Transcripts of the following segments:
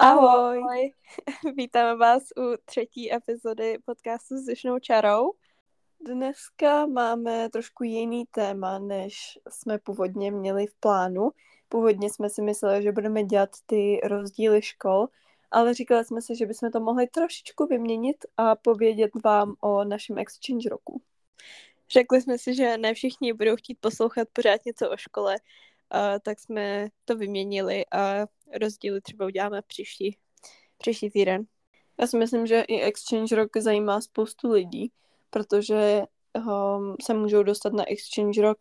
Ahoj. Ahoj. Vítáme vás u třetí epizody podcastu s Zišnou čarou. Dneska máme trošku jiný téma, než jsme původně měli v plánu. Původně jsme si mysleli, že budeme dělat ty rozdíly škol, ale říkali jsme si, že bychom to mohli trošičku vyměnit a povědět vám o našem exchange roku. Řekli jsme si, že ne všichni budou chtít poslouchat pořád něco o škole, uh, tak jsme to vyměnili a rozdíly třeba uděláme příští, příští týden. Já si myslím, že i Exchange Rock zajímá spoustu lidí, protože um, se můžou dostat na Exchange Rock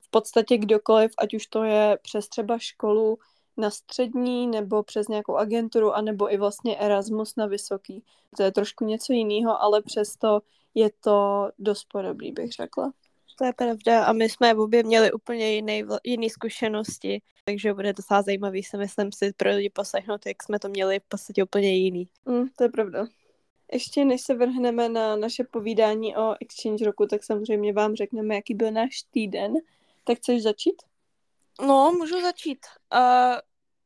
v podstatě kdokoliv, ať už to je přes třeba školu na střední, nebo přes nějakou agenturu, anebo i vlastně Erasmus na vysoký. To je trošku něco jiného, ale přesto je to dost podobný, bych řekla. To je pravda a my jsme obě měli úplně jiný, jiný zkušenosti, takže bude docela zajímavý se myslím si pro lidi poslechnout, jak jsme to měli v podstatě úplně jiný. Mm, to je pravda. Ještě než se vrhneme na naše povídání o Exchange roku, tak samozřejmě vám řekneme, jaký byl náš týden. Tak chceš začít? No, můžu začít. Uh,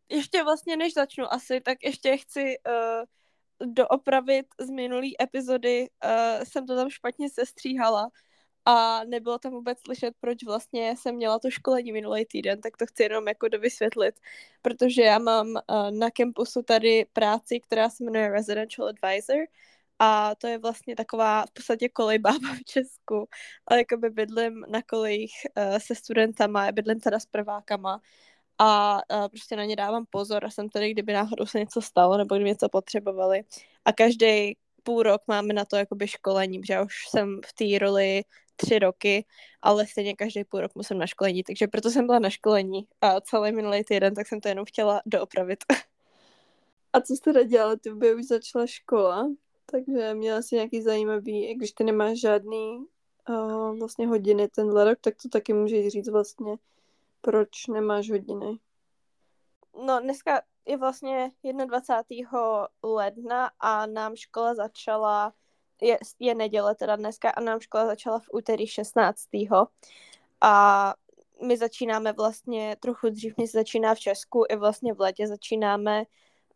ještě vlastně než začnu asi, tak ještě chci uh, doopravit z minulý epizody. Uh, jsem to tam špatně sestříhala a nebylo tam vůbec slyšet, proč vlastně jsem měla to školení minulý týden, tak to chci jenom jako dovysvětlit, protože já mám uh, na campusu tady práci, která se jmenuje Residential Advisor a to je vlastně taková v podstatě kolejbába v Česku, ale jako by bydlím na kolejích uh, se studentama, bydlím teda s prvákama a uh, prostě na ně dávám pozor a jsem tady, kdyby náhodou se něco stalo nebo kdyby něco potřebovali. A každý půl rok máme na to jakoby školení, že já už jsem v té roli tři roky, ale stejně každý půl rok musím na školení, takže proto jsem byla na školení a celý minulý týden, tak jsem to jenom chtěla doopravit. A co jste teda dělala? Ty by už začala škola, takže měla si nějaký zajímavý, když ty nemáš žádný uh, vlastně hodiny tenhle rok, tak to taky můžeš říct vlastně, proč nemáš hodiny. No dneska je vlastně 21. ledna a nám škola začala je, je neděle teda dneska a nám škola začala v úterý 16. A my začínáme vlastně trochu dřív, než začíná v Česku, i vlastně v létě začínáme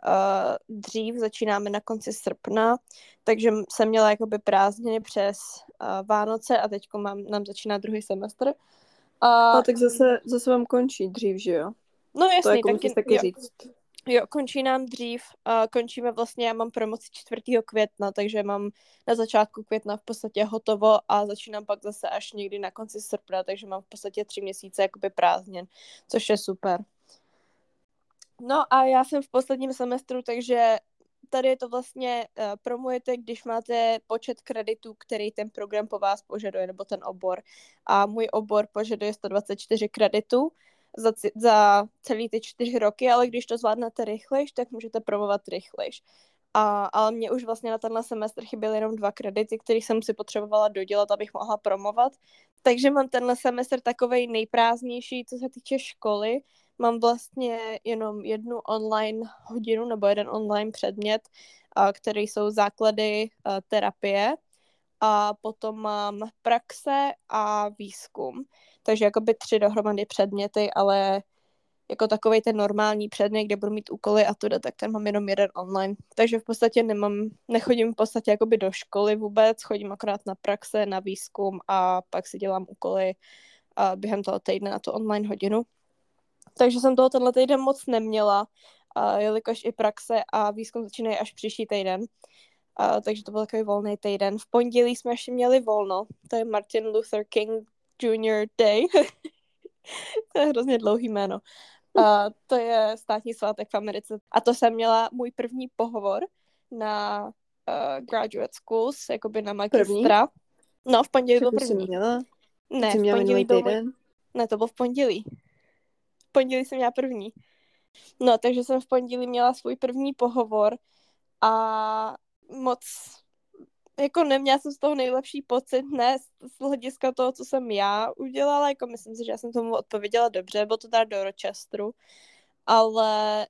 uh, dřív, začínáme na konci srpna, takže jsem měla jakoby prázdniny přes uh, Vánoce a teď mám, nám začíná druhý semestr. A, a tak zase, zase vám končí dřív, že jo? No jasný, to jako taky, taky jo. říct. Jo, končí nám dřív. Uh, končíme vlastně, já mám promoci 4. května, takže mám na začátku května v podstatě hotovo a začínám pak zase až někdy na konci srpna, takže mám v podstatě tři měsíce jakoby prázdnin, což je super. No a já jsem v posledním semestru, takže tady je to vlastně uh, promujete, když máte počet kreditů, který ten program po vás požaduje, nebo ten obor. A můj obor požaduje 124 kreditů, za, za celý ty čtyři roky, ale když to zvládnete rychlejš, tak můžete promovat rychlejš. A, ale mě už vlastně na tenhle semestr chyběly jenom dva kredity, které jsem si potřebovala dodělat, abych mohla promovat. Takže mám tenhle semestr takovej nejprázdnější, co se týče školy. Mám vlastně jenom jednu online hodinu nebo jeden online předmět, který jsou základy terapie. A potom mám praxe a výzkum takže jakoby tři dohromady předměty, ale jako takový ten normální předmět, kde budu mít úkoly a tuda, tak ten mám jenom jeden online. Takže v podstatě nemám, nechodím v podstatě jakoby do školy vůbec, chodím akorát na praxe, na výzkum a pak si dělám úkoly a během toho týdne na tu online hodinu. Takže jsem toho tenhle týden moc neměla, a jelikož i praxe a výzkum začínají až příští týden. A, takže to byl takový volný týden. V pondělí jsme ještě měli volno, to je Martin Luther King Junior Day. to je hrozně dlouhý jméno. A to je státní svátek v Americe. A to jsem měla můj první pohovor na uh, graduate schools, jakoby na magistra. První? No, v pondělí byl první. Měla? Ne, v pondělí byl? Můj... Ne, to byl v pondělí. V pondělí jsem měla první. No, takže jsem v pondělí měla svůj první pohovor a moc jako neměla jsem z toho nejlepší pocit, ne z hlediska toho, co jsem já udělala, jako myslím si, že já jsem tomu odpověděla dobře, bylo to teda do Rochesteru, ale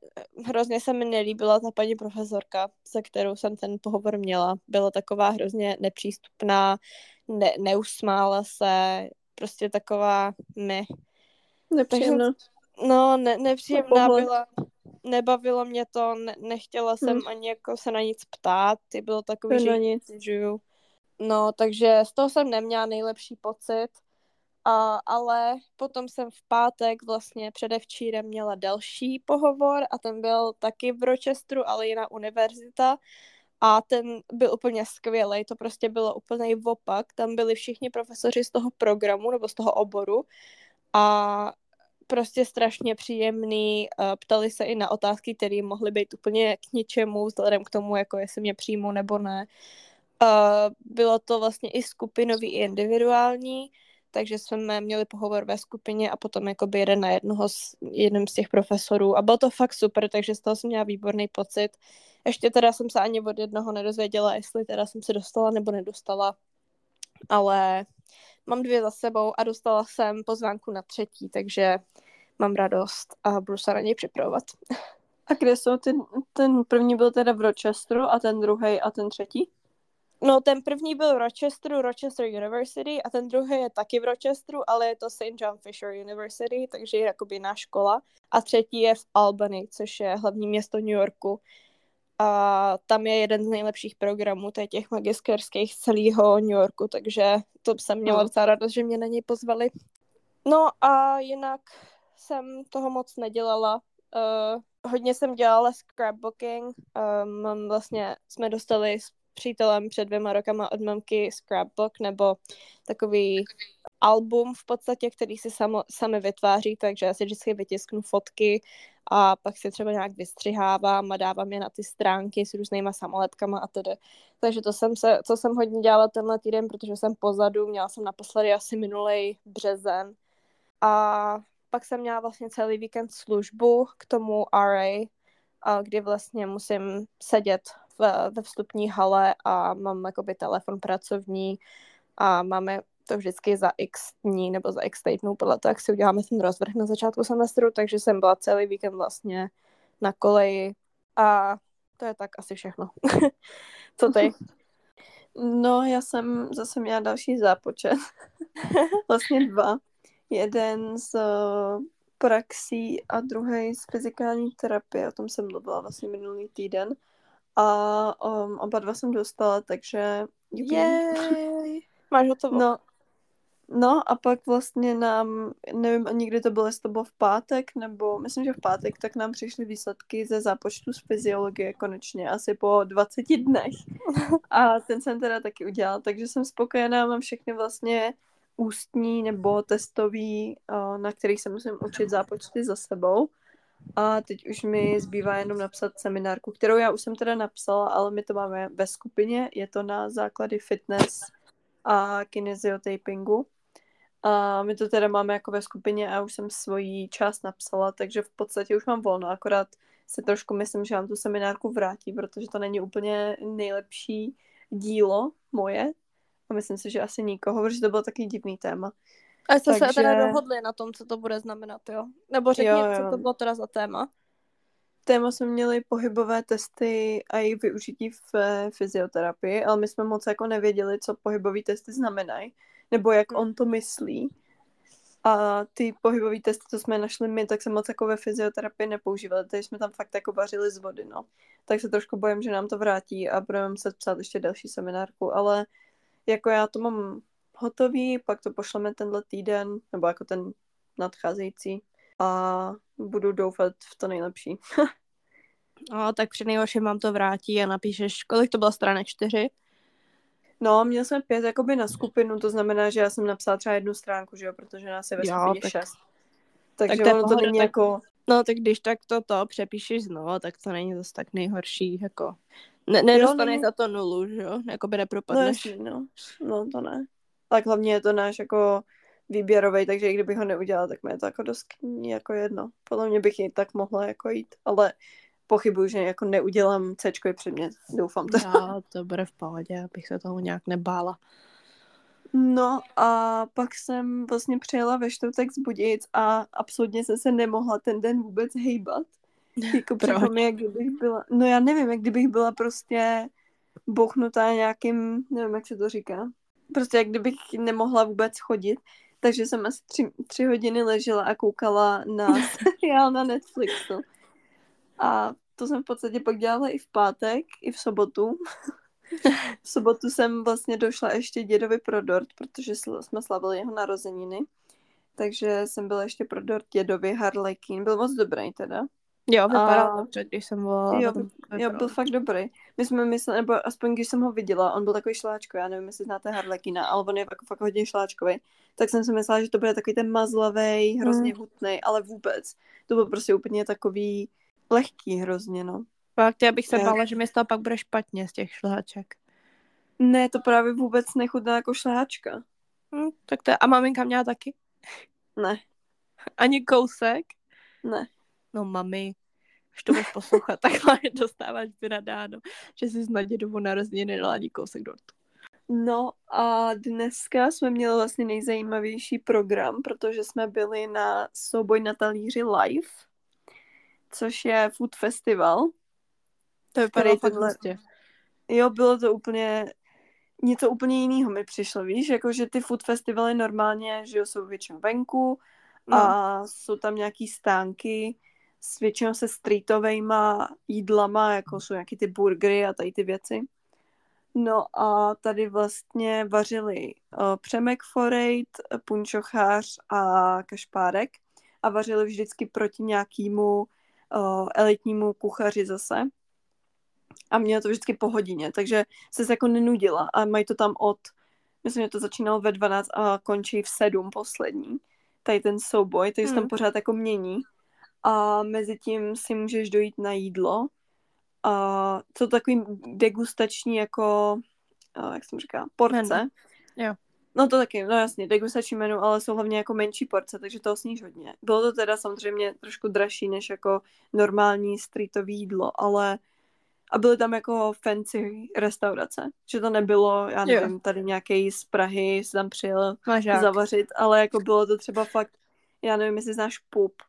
hrozně se mi nelíbila ta paní profesorka, se kterou jsem ten pohovor měla. Byla taková hrozně nepřístupná, ne, neusmála se, prostě taková ne. Nepříjemná. no, ne, nepříjemná byla. Nebavilo mě to, ne- nechtěla jsem Hmm. ani jako se na nic ptát, ty bylo takový, To že nic. stěžuju. No, takže z toho jsem neměla nejlepší pocit, a, ale potom jsem v pátek vlastně předevčírem měla další pohovor a ten byl taky v Rochesteru, ale jiná univerzita a ten byl úplně skvělý, to prostě bylo úplný opak, tam byli všichni profesoři z toho programu nebo z toho oboru a prostě strašně příjemný, eh, ptali se i na otázky, které mohly být úplně k ničemu, vzhledem k tomu, jako jestli mě přijmou nebo ne. Uh, bylo to vlastně i skupinový, i individuální, takže jsme měli pohovor ve skupině a potom jakoby jeden na jednoho s jedním z těch profesorů a bylo to fakt super, takže z toho jsem měla výborný pocit. Ještě teda jsem se ani od jednoho nedozvěděla, jestli teda jsem se dostala nebo nedostala, ale mám dvě za sebou a dostala jsem pozvánku na třetí, takže mám radost a budu se na něj připravovat. A kde jsou ty, ten první byl teda v Rochesteru a ten druhý a ten třetí? No, ten první byl v Rochesteru, Rochester University a ten druhý je taky v Rochesteru, ale je to St. John Fisher University, takže je jakoby jiná škola. A třetí je v Albany, což je hlavní město New Yorku. A tam je jeden z nejlepších programů, těch magisterských z celého New Yorku, takže to jsem měla No. docela radost, že mě na něj pozvali. No a jinak jsem toho moc nedělala. Uh, hodně jsem dělala scrapbooking. Um, vlastně jsme dostali s přítelem před dvěma rokama od mamky scrapbook, nebo takový album v podstatě, který si samo, sami vytváří, takže já si vždycky vytisknu fotky a pak si třeba nějak vystřihávám a dávám je na ty stránky s různýma samoletkama a tedy. Takže to jsem, se, to jsem hodně dělala tenhle týden, protože jsem pozadu, měla jsem naposledy asi minulej březen. A pak jsem měla vlastně celý víkend službu k tomu RA, kdy vlastně musím sedět ve vstupní hale a mám jakoby telefon pracovní a máme to vždycky za x dní nebo za x týdnů, podle toho, jak si uděláme ten rozvrh na začátku semestru, takže jsem byla celý víkend vlastně na koleji a to je tak asi všechno. Co ty? No, já jsem zase měla další zápočet. vlastně dva. Jeden z uh, praxí a druhý z fyzikální terapie. O tom jsem mluvila vlastně minulý týden. A um, oba dva jsem dostala, takže... Jej. Máš hotovo? No, no a pak vlastně nám, nevím ani kdy to bylo, jestli to bylo v pátek, nebo myslím, že v pátek, tak nám přišly výsledky ze zápočtu z fyziologie konečně, asi po 20 dnech. A ten jsem teda taky udělala, takže jsem spokojená, mám všechny vlastně ústní nebo testový, eh, na kterých se musím učit zápočty za sebou. A teď už mi zbývá jenom napsat seminárku, kterou já už jsem teda napsala, ale my to máme ve skupině, je to na základy fitness a kinesiotapingu. A my to teda máme jako ve skupině a už jsem svoji část napsala, takže v podstatě už mám volno, akorát se trošku myslím, že vám tu seminárku vrátí, protože to není úplně nejlepší dílo moje. A myslím si, že asi nikoho, protože to bylo taky divný téma. A jste se takže- teda dohodli na tom, co to bude znamenat, jo? Nebo řekni, Jo, jo. co to bylo teda za téma. Téma jsme měli pohybové testy a jejich využití v eh, fyzioterapii, ale my jsme moc jako nevěděli, co pohybové testy znamenají, nebo jak on to myslí. A ty pohybové testy, co jsme našli my, tak se moc jako ve fyzioterapii nepoužívali, takže jsme tam fakt jako vařili z vody, no. Tak se trošku bojím, že nám to vrátí a budeme muset psát ještě další seminárku, ale jako já to mám hotový, pak to pošleme tenhle týden, nebo jako ten nadcházející a budu doufat v to nejlepší. No, tak při nejhorším vám to vrátí a napíšeš, kolik to bylo strany, čtyři? No, měl jsme pět jakoby na skupinu, to znamená, že já jsem napsala třeba jednu stránku, že jo, protože nás je ve Jo, skupině tak- šest. Takže tak to ono to není tak- jako, No, tak když tak to to přepíšeš znovu, tak to není zase tak nejhorší, jako... Ne, nedostaneš není- za to nulu, že jo? Jakoby no nepropadneš. jasný, no. No to ne. Tak hlavně je to náš jako výběrový, takže i kdybych ho neudělala, tak mi je to jako dost jako jedno. Podle mě bych i tak mohla jako jít, ale pochybuju, že jako neudělám c předmět. Doufám to. Jo, to bude v pohodě, abych se toho nějak nebála. No a pak jsem vlastně přijela ve čtvrtek z Budějic a absolutně jsem se nemohla ten den vůbec hejbat. Jako přitom, jak kdybych byla, no já nevím, jak kdybych byla prostě bouchnutá nějakým, nevím, jak se to říká, prostě jak kdybych nemohla vůbec chodit, takže jsem asi tři, tři hodiny ležela a koukala na seriál na Netflixu. A to jsem v podstatě pak dělala i v pátek, i v sobotu. v sobotu jsem vlastně došla ještě dědovi pro dort, protože jsme slavili jeho narozeniny. Takže jsem byla ještě pro dort dědovi Harlequin. Byl moc dobrý teda. Jo, vypadal a... dobře, když jsem volala. Jo, jo, byl fakt dobrý. My jsme mysleli, nebo aspoň když jsem ho viděla, on byl takový šláčko, já nevím, jestli znáte Harlekina, ale on je fakt, fakt hodně šláčkový. Tak jsem si myslela, že to bude takový ten mazlavý, hrozně mm. hutný, ale vůbec. To byl prostě úplně takový lehký hrozně, no. Fakt, já bych se bála, že mi z toho pak bude špatně z těch šláček. Ne, to právě vůbec nechutná jako šláčka. Hm, tak to je... A maminka měla taky? Ne. Ani kousek? Ne. No mami, až to budeš poslouchat, takhle dostáváš vynadáno, že jsi na dědovu narozeniny nedala ani kousek dortu. No a dneska jsme měli vlastně nejzajímavější program, protože jsme byli na souboj na talíři live, což je food festival. To vypadalo fakt tohle... Jo, bylo to úplně něco úplně jiného mi přišlo, víš, jako že ty food festivaly normálně, že jo, jsou většinou venku no. a jsou tam nějaký stánky, s většinou se streetovejma jídlama, jako jsou nějaký ty burgery a tady ty věci. No a tady vlastně vařili uh, Přemek Forejt, Punčochář a Kašpárek a vařili vždycky proti nějakému uh, elitnímu kuchaři zase. A mělo to vždycky po hodině, takže se jako nenudila a mají to tam od, myslím, že to začínalo ve 12 a končí v 7 poslední, tady ten souboj, takže hmm. se tam pořád jako mění a mezi tím si můžeš dojít na jídlo. A to takový degustační jako, jak jsem říká, porce. Menu. Jo. No to taky, no jasně, degustační menu, ale jsou hlavně jako menší porce, takže to sníš hodně. Bylo to teda samozřejmě trošku dražší než jako normální streetové jídlo, ale a byly tam jako fancy restaurace, že to nebylo, já nevím, jo. tady nějaký z Prahy se tam přijel Mažák. zavařit, ale jako bylo to třeba fakt, já nevím, jestli znáš pup,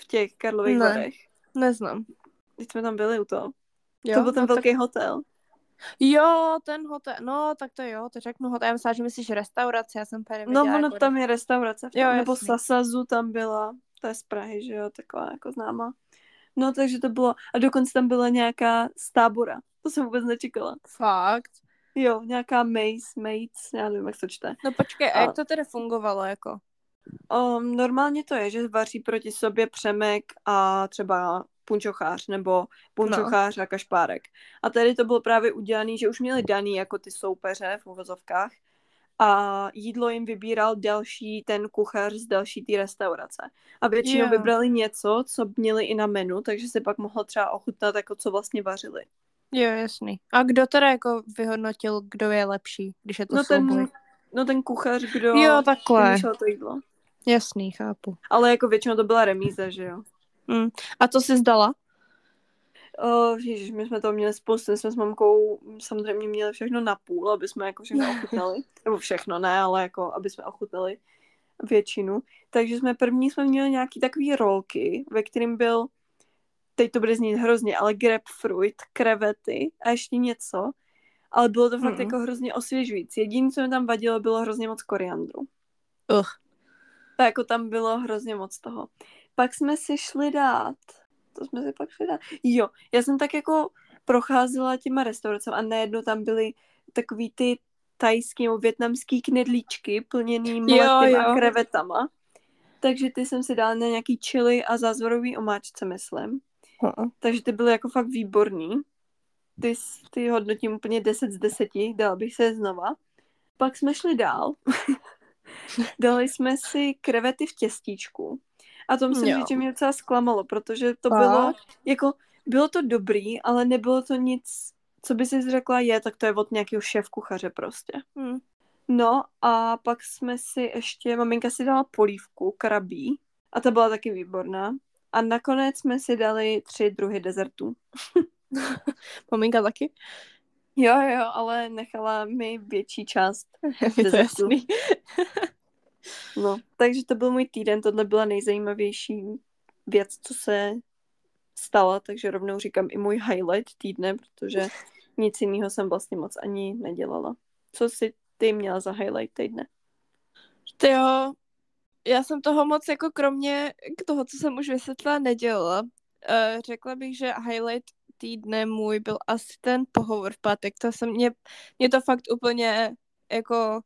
v těch Karlových ne, Varech. Neznám. Když jsme tam byli u toho. Jo, to byl ten no, velký tak... hotel. Jo, ten hotel, no tak to jo, to řeknu hotel, já myslím, že myslíš restaurace, já jsem tady No ono jako tam je restaurace, v tom, jo, nebo Sasazu tam byla, to je z Prahy, že jo, taková jako známá. No takže to bylo, a dokonce tam byla nějaká stábora, to jsem vůbec nečekala. Fakt? Jo, nějaká Mace, Mates, já nevím, jak to čte. No počkej, a, a jak to tedy fungovalo, jako? Um, normálně to je, že vaří proti sobě přemek a třeba punčochář nebo punčochář no. a kašpárek. A tady to bylo právě udělané, že už měli daný jako ty soupeře v uvozovkách a jídlo jim vybíral další ten kuchař z další té restaurace. A většinou yeah. vybrali něco, co měli i na menu, takže se pak mohlo třeba ochutnat, jako co vlastně vařili. Jo, jasný. A kdo teda jako vyhodnotil, kdo je lepší, když je to no ten, no ten kuchař, kdo jo, takhle. to jídlo. Jasný, chápu. Ale jako většinou to byla remíza, že jo? Mm. A to jsi zdala? Oh, ježiš, my jsme to měli spoustu, my jsme s mamkou samozřejmě měli všechno na půl, aby jsme jako všechno ochutnali. Nebo všechno, ne, ale jako, aby jsme ochutnali většinu. Takže jsme první jsme měli nějaký takový rolky, ve kterým byl, teď to bude znít hrozně, ale grapefruit, krevety a ještě něco. Ale bylo to fakt mm. jako hrozně osvěžující. Jediné, co mi tam vadilo, bylo hrozně moc koriandru. Ugh. Tak jako tam bylo hrozně moc toho. Pak jsme si šli dát, to jsme si pak šli dát, jo, já jsem tak jako procházela těma restauracemi a najednou tam byly takový ty tajský nebo větnamský knedlíčky plněný mletým a krevetama. Takže ty jsem si dala na nějaký chili a zázvorový omáčce, myslím. Uh-uh. Takže ty byly jako fakt výborný. Ty, ty hodnotím úplně 10 z 10, dala bych se znova. Pak jsme šli dál. Dali jsme si krevety v těstíčku. A to musím říct, že mě docela zklamalo, protože to Fakt? bylo, jako, bylo to dobrý, ale nebylo to nic, co by si řekla, je, tak to je od nějakého šéf kuchaře prostě. Hmm. No a pak jsme si ještě, maminka si dala polívku, krabí, a ta byla taky výborná. A nakonec jsme si dali tři druhy dezertů. maminka taky? Jo, jo, ale nechala mi větší část. Je to jasný. No, takže to byl můj týden, tohle byla nejzajímavější věc, co se stala, takže rovnou říkám i můj highlight týdne, protože nic jiného jsem vlastně moc ani nedělala. Co jsi ty měla za highlight týdne? Ty jo, já jsem toho moc jako kromě k toho, co jsem už vysvětlila, nedělala. uh, řekla bych, že highlight týdne můj byl asi ten pohovor v pátek. To jsem, mě, mě to fakt úplně jako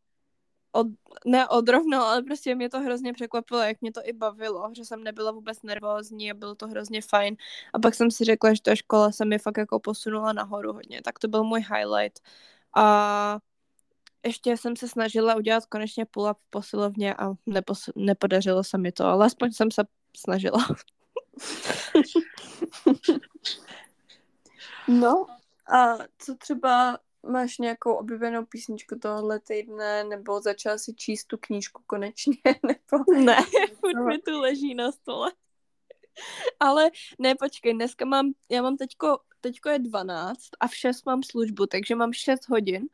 od, ne odrovnal, ale prostě mě to hrozně překvapilo, jak mě to i bavilo, že jsem nebyla vůbec nervózní a bylo to hrozně fajn. A pak jsem si řekla, že ta škola se mi fakt jako posunula nahoru hodně, tak to byl můj highlight. A ještě jsem se snažila udělat konečně pull-up v posilovně a nepos- nepodařilo se mi to, ale aspoň jsem se snažila. no a co třeba máš nějakou oblíbenou písničku tohohle týdne, nebo začala si číst tu knížku konečně, nebo... Ne, furt mi tu leží na stole. Ale ne, počkej, dneska mám, já mám teďko, teďko je 12 a v 6 mám službu, takže mám 6 hodin,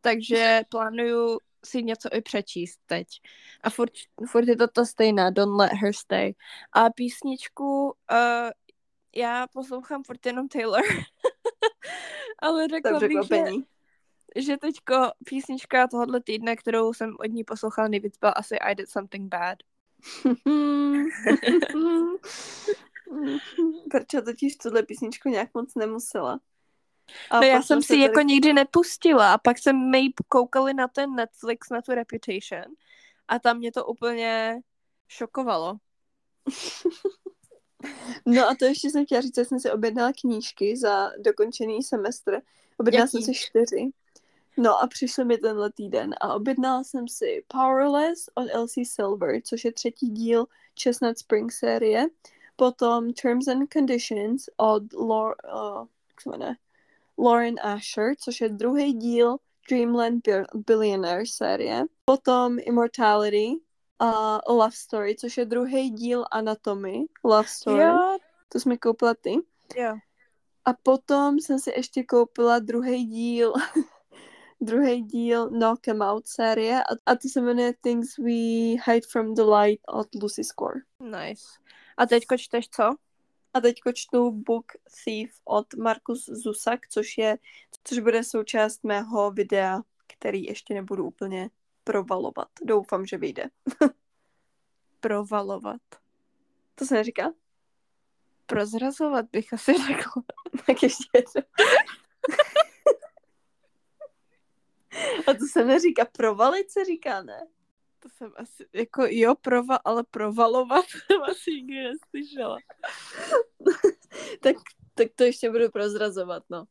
takže plánuju si něco i přečíst teď. A furt, furt je to to stejné, Don't Let Her Stay. A písničku, uh, já poslouchám furt jenom Taylor. Ale řekla bych, že, že teďko písnička tohohle týdne, kterou jsem od ní poslouchala nejvíc, byla asi I Did Something Bad. Proč totiž tuhle písničku nějak moc nemusela. A no já jsem si tady... jako nikdy nepustila a pak jsem mi koukali na ten Netflix, na tu Reputation a tam mě to úplně šokovalo. no a to ještě jsem chtěla říct, že jsem si objednala knížky za dokončený semestr. Objednala Jaký? jsem si čtyři. No a přišel mi tenhle týden a objednala jsem si Powerless od Elsie Silver, což je třetí díl Chestnut Spring série. Potom Terms and Conditions od Lor, uh, jak se jmenuje? Lauren Asher, což je druhý díl Dreamland Billionaire série. Potom Immortality a uh, Love Story, což je druhý díl Anatomy Love Story. Jo. To jsme koupila ty. Jo. A potom jsem si ještě koupila druhý díl druhý díl Knock Em Out série a, a to se jmenuje Things We Hide From the Light od Lucy Score. Nice. A teďko čteš co? A teď čtu Book Thief od Markus Zusak, což je, což bude součást mého videa, který ještě nebudu úplně provalovat. Doufám, že vyjde. provalovat. To se neříká? Prozrazovat bych asi řekla. tak ještě jedno. A to se neříká provalit, se říká, ne? To jsem asi, jako jo, prova, ale provalovat jsem asi nikdy neslyšela. tak, tak to ještě budu prozrazovat, no.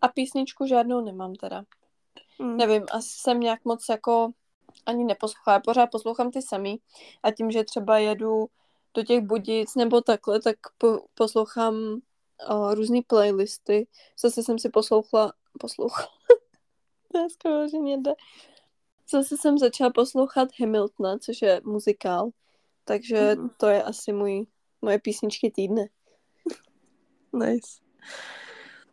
A písničku žádnou nemám teda. Hmm. Nevím, asi jsem nějak moc jako ani neposlouchám. Pořád poslouchám ty samý. A tím, že třeba jedu do těch budic nebo takhle, tak po, poslouchám uh, různé playlisty. Zase jsem si poslouchla, poslouchala, to je skoro, že jde. Zase jsem začala poslouchat Hamiltona, což je muzikál, takže mm-hmm. to je asi můj, moje písničky týdne. Nice.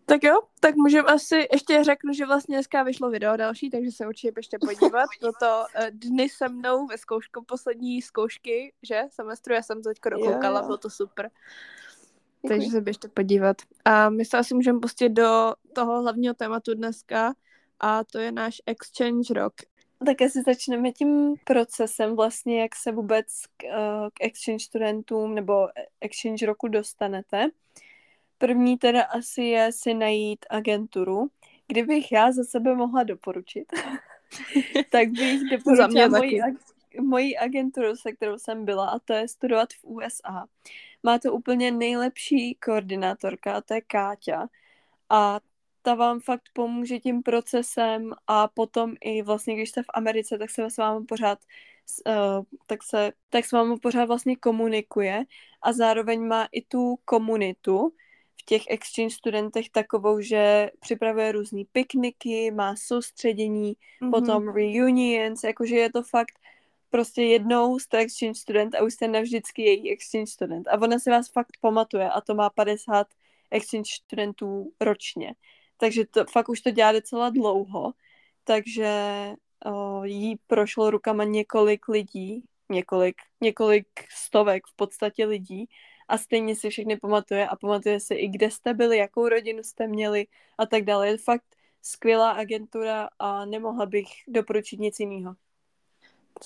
Tak jo, tak můžeme asi, ještě řeknu, že vlastně dneska vyšlo video další, takže se určitě běžte podívat. Bylo to uh, dny se mnou ve zkoušku, poslední zkoušky, že? Semestru, já jsem to teďko dokoukala, bylo to super. Děkuji. Takže se běžte podívat. A my se asi můžeme pustit do toho hlavního tématu dneska, a to je náš exchange rok. Tak asi začneme tím procesem vlastně, jak se vůbec k, uh, k exchange studentům nebo exchange roku dostanete. První teda asi je si najít agenturu. Kdybych já za sebe mohla doporučit, tak bych doporučila moji, moji agenturu, se kterou jsem byla, a to je studovat v USA. Má to úplně nejlepší koordinátorka, a to je Káťa. A ta vám fakt pomůže tím procesem a potom i vlastně, když jste v Americe, tak se s vámi pořád uh, tak se, tak s vámi pořád vlastně komunikuje a zároveň má i tu komunitu v těch exchange studentech takovou, že připravuje různé pikniky, má soustředění, mm-hmm. potom reunions, jakože je to fakt prostě jednou jste exchange student a už jste navždycky její exchange student. A ona si vás fakt pamatuje a to má 50 exchange studentů ročně takže to fakt už to dělá docela dlouho, takže o, jí prošlo rukama několik lidí, několik, několik stovek v podstatě lidí a stejně si všechny pamatuje a pamatuje si i kde jste byli, jakou rodinu jste měli a tak dále. Je fakt skvělá agentura a nemohla bych doporučit nic jiného.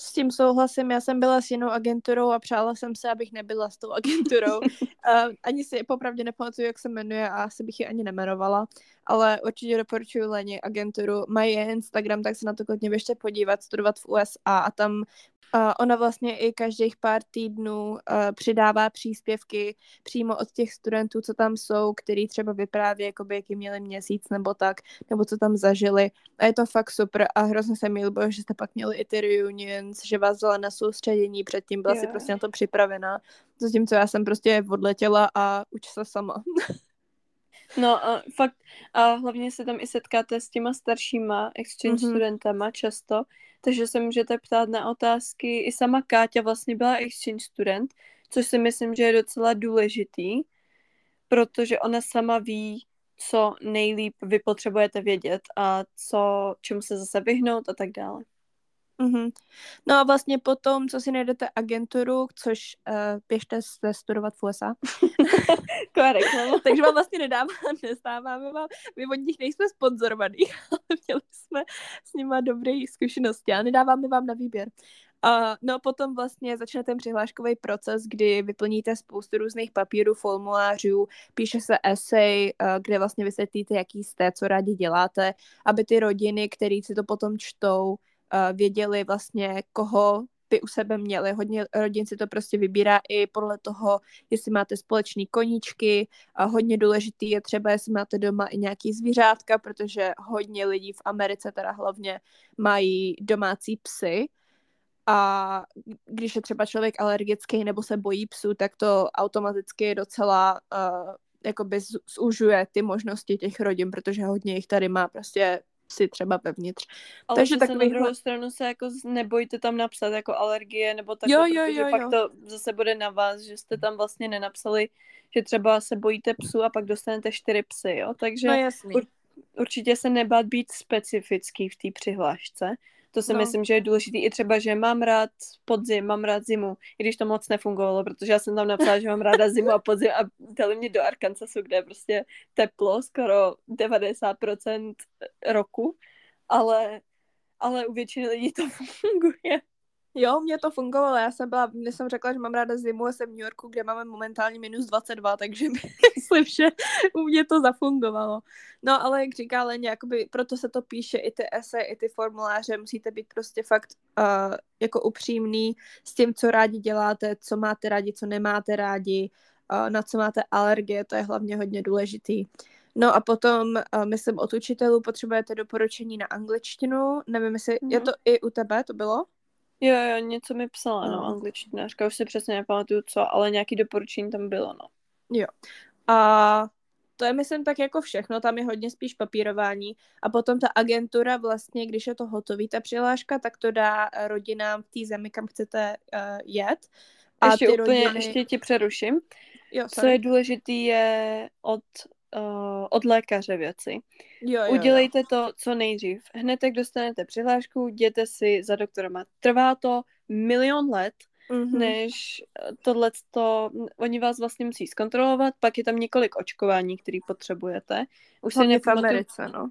S tím souhlasím, já jsem byla s jinou agenturou a přála jsem se, abych nebyla s tou agenturou. uh, ani si popravdě nepamatuju, jak se jmenuje a asi bych ji ani nemenovala, ale určitě doporučuji Leni agenturu. Mají Instagram, tak se na to klidně běžte podívat, studovat v USA a tam Uh, ona vlastně i každých pár týdnů uh, přidává příspěvky přímo od těch studentů, co tam jsou, který třeba vypráví, jakoby, jaký měli měsíc nebo tak, nebo co tam zažili. A je to fakt super a hrozně se mi líbilo, že jste pak měli i ty reunions, že vás vzala na soustředění, předtím byla yeah. si prostě na to připravená. Zatímco já jsem prostě odletěla a uč se sama. No a fakt, a hlavně se tam i setkáte s těma staršíma exchange mm-hmm. studentama často, takže se můžete ptát na otázky. I sama Káťa vlastně byla exchange student, což si myslím, že je docela důležitý, protože ona sama ví, co nejlíp vy potřebujete vědět a co, čemu se zase vyhnout a tak dále. Mm-hmm. No a vlastně potom, co si najdete agenturu, což uh, běžte se studovat v USA. No. Takže vám vlastně nedává, nestáváme vám, my od nich nejsme sponzorovaní, ale měli jsme s nimi dobré zkušenosti a nedáváme vám na výběr. Uh, no a potom vlastně začne ten přihláškový proces, kdy vyplníte spoustu různých papírů, formulářů, píše se essay, uh, kde vlastně vysvětlíte, jaký jste, co rádi děláte, aby ty rodiny, které si to potom čtou, věděli vlastně, koho by u sebe měli. Hodně rodin si to prostě vybírá i podle toho, jestli máte společný koníčky. A hodně důležitý je třeba, jestli máte doma i nějaký zvířátka, protože hodně lidí v Americe teda hlavně mají domácí psy. A když je třeba člověk alergický nebo se bojí psů, tak to automaticky docela uh, jakoby zužuje ty možnosti těch rodin, protože hodně jich tady má prostě si třeba vevnitř. Ale Takže takový na druhou stranu se jako nebojte tam napsat jako alergie nebo tak, jo, jo, jo, pak jo. to zase bude na vás, že jste tam vlastně nenapsali, že třeba se bojíte psu a pak dostanete čtyři psy, jo. Takže no, jasný. Ur- určitě se nebát být specifický v té přihlášce. To si no. myslím, že je důležité i třeba, že mám rád podzim, mám rád zimu, i když to moc nefungovalo, protože já jsem tam napsala, že mám ráda zimu a podzim a dali mě do Arkansasu, kde je prostě teplo skoro 90% roku, ale, ale u většiny lidí to funguje. Jo, mě to fungovalo. Já jsem byla, když jsem řekla, že mám ráda zimu a jsem v New Yorku, kde máme momentálně minus 22, takže myslím, že u mě to zafungovalo. No, ale jak říká Leně, jakoby proto se to píše i ty esy, i ty formuláře, musíte být prostě fakt uh, jako upřímný s tím, co rádi děláte, co máte rádi, co nemáte rádi, uh, na co máte alergie, to je hlavně hodně důležitý. No a potom, uh, myslím, od učitelů potřebujete doporučení na angličtinu. Nevím, jestli mm-hmm. je to i u tebe, to bylo? Jo, jo, něco mi psala, no, no angličtinářka, už si přesně nepamatuju co, ale nějaký doporučení tam bylo, no. Jo. A to je, myslím, tak jako všechno, tam je hodně spíš papírování a potom ta agentura vlastně, když je to hotový, ta přihláška, tak to dá rodinám v té zemi, kam chcete uh, jet. A ještě ty úplně, rodiny... ještě ti přeruším. Jo, Co je důležité je od uh, od lékaře věci. Jo, jo, Udělejte jo. to co nejdřív. Hned, jak dostanete přihlášku, jděte si za doktorama. Trvá to milion let, mm-hmm. než tohle to, oni vás vlastně musí zkontrolovat, pak je tam několik očkování, které potřebujete. Už se v Americe, no.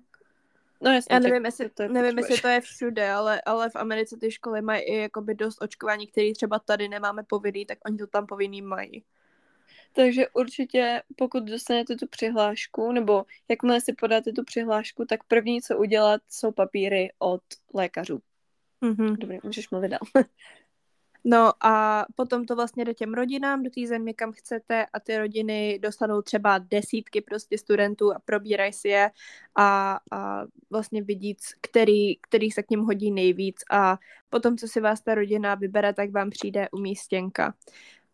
No jasně, Já nevím, jestli, to nevím jestli to je všude, ale, ale v Americe ty školy mají i jakoby dost očkování, které třeba tady nemáme povinný, tak oni to tam povinný mají. Takže určitě, pokud dostanete tu přihlášku, nebo jakmile si podáte tu přihlášku, tak první, co udělat, jsou papíry od lékařů. Mm-hmm. Dobrý, můžeš mluvit dál. No a potom to vlastně jde těm rodinám do té země, kam chcete a ty rodiny dostanou třeba desítky prostě studentů a probírají si je a, a vlastně vidí, který, který se k ním hodí nejvíc a potom, co si vás ta rodina vybere, tak vám přijde umístěnka.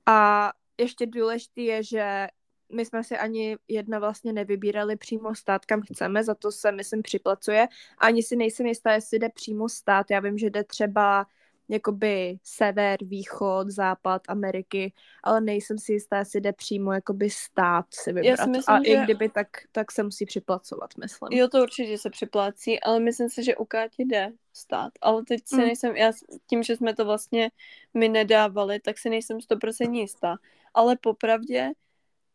A ještě důležité je, že my jsme si ani jedna vlastně nevybírali přímo stát, kam chceme, za to se, myslím, připlacuje. Ani si nejsem jistá, jestli jde přímo stát. Já vím, že jde třeba jakoby sever, východ, západ Ameriky, ale nejsem si jistá, jestli jde přímo jakoby stát si vybrat. Já myslím, a že... i kdyby, tak, tak se musí připlacovat, myslím. Jo, to určitě se připlácí, ale myslím si, že u Káti jde stát. Ale teď si mm. nejsem, já tím, že jsme to vlastně my nedávali, tak si nejsem 100% jistá. Ale popravdě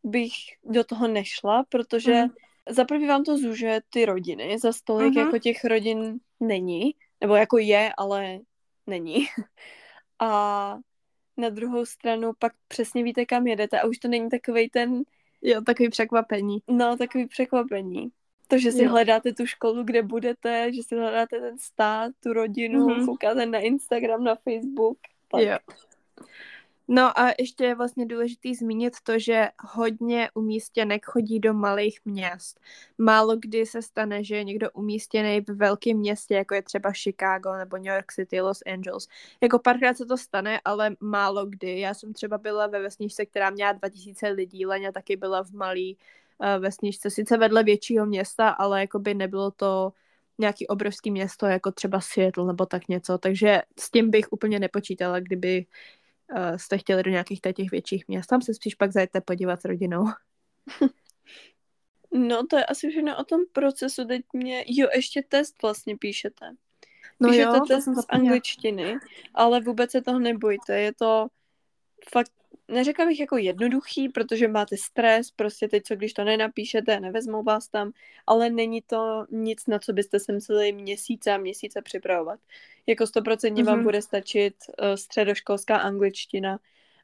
bych do toho nešla, protože mm. za prvý vám to zúžuje ty rodiny, za stolik mm-hmm. jako těch rodin není, nebo jako je, ale není. A na druhou stranu pak přesně víte, kam jedete a už to není takový ten... Jo, takový překvapení. No, takový překvapení. To, že si jo. hledáte tu školu, kde budete, že si hledáte ten stát, tu rodinu, mm-hmm. koukáte na Instagram, na Facebook. Tak. Jo. No a ještě je vlastně důležité zmínit to, že hodně umístěnek chodí do malých měst. Málo kdy se stane, že je někdo umístěný v velkém městě, jako je třeba Chicago nebo New York City, Los Angeles. Jako párkrát se to stane, ale málo kdy. Já jsem třeba byla ve vesničce, která měla 2000 lidí, Leňa taky byla v malý uh, vesničce, sice vedle většího města, ale jako by nebylo to nějaký obrovský město, jako třeba Seattle nebo tak něco, takže s tím bych úplně nepočítala, kdyby uh, jste chtěli do nějakých těch větších měst. Tam se spíš pak zajete podívat s rodinou. No, to je asi všechno o tom procesu. Teď mě, jo, ještě test vlastně píšete. No píšete jo, test z angličtiny, ale vůbec se toho nebojte. Je to fakt neřekla bych jako jednoduchý, protože máte stres, prostě teď co když to nenapíšete, nevezmou vás tam, ale není to nic, na co byste se museli měsíce a měsíce připravovat. Jako stoprocentně mm-hmm. vám mhm. bude stačit uh, středoškolská angličtina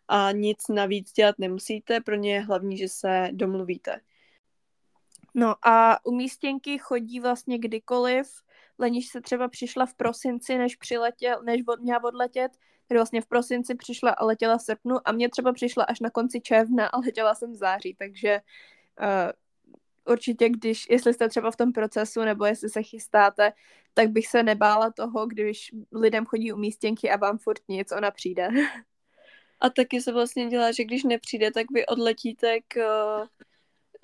a nic navíc dělat nemusíte, pro ně je hlavní, že se domluvíte. No a umístěnky chodí vlastně kdykoliv, Leniš se třeba přišla v prosinci, než přiletěl, než od, měla odletět, tedy vlastně v prosinci přišla a letěla v srpnu a mě třeba přišla až na konci června a letěla jsem v září, takže uh, určitě, když, jestli jste třeba v tom procesu nebo jestli se chystáte, tak bych se nebála toho, když lidem chodí umístěnky a vám furt nic, ona přijde. A taky se vlastně dělá, že když nepřijde, tak vy odletíte k,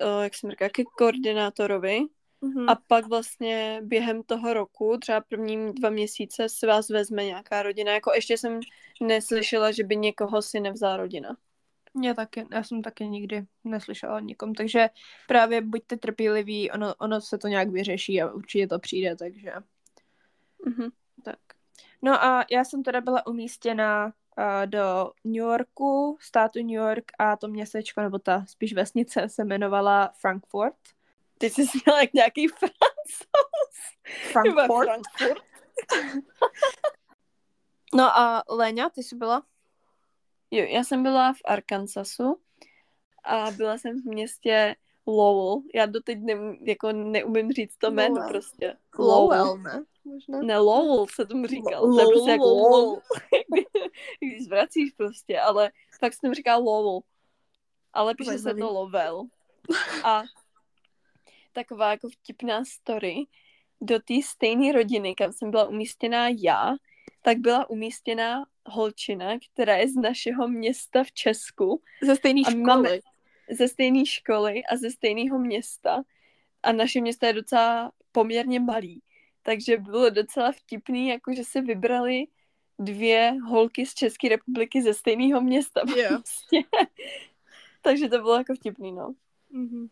uh, jak jsem říká, ke koordinátorovi Mm-hmm. A pak vlastně během toho roku, třeba první dva měsíce, se vás vezme nějaká rodina. Jako ještě jsem neslyšela, že by někoho si nevzala rodina. Já taky, já jsem taky nikdy neslyšela nikom, takže právě buďte trpěliví, ono, ono se to nějak vyřeší a určitě to přijde, takže. Mm-hmm. Tak. No a já jsem teda byla umístěna do New Yorku, státu New York a to městečko, nebo ta spíš vesnice se jmenovala Frankfurt. Ty jsi měla jak nějaký francouz. Frankfurt. Frankfurt. no a Léňa, ty jsi byla? Jo, já jsem byla v Arkansasu a byla jsem v městě Lowell. Já doteď ne, jako neumím říct to jméno Lowell. prostě. Lowell, ne? Možná. Ne, Lowell se tomu říkal. Lowell. To je prostě jako Lowell. Když zvracíš prostě, ale tak jsem říkal Lowell. Ale píše se to Lowell. A taková jako vtipná story. Do té stejné rodiny, kam jsem byla umístěná já, tak byla umístěná holčina, která je z našeho města v Česku. Ze stejné školy. Máme, ze stejné školy a ze stejného města. A naše město je docela poměrně malý. Takže bylo docela vtipný, jako že se vybrali dvě holky z České republiky ze stejného města. Yeah. Prostě. Takže to bylo jako vtipný, no. Mm-hmm.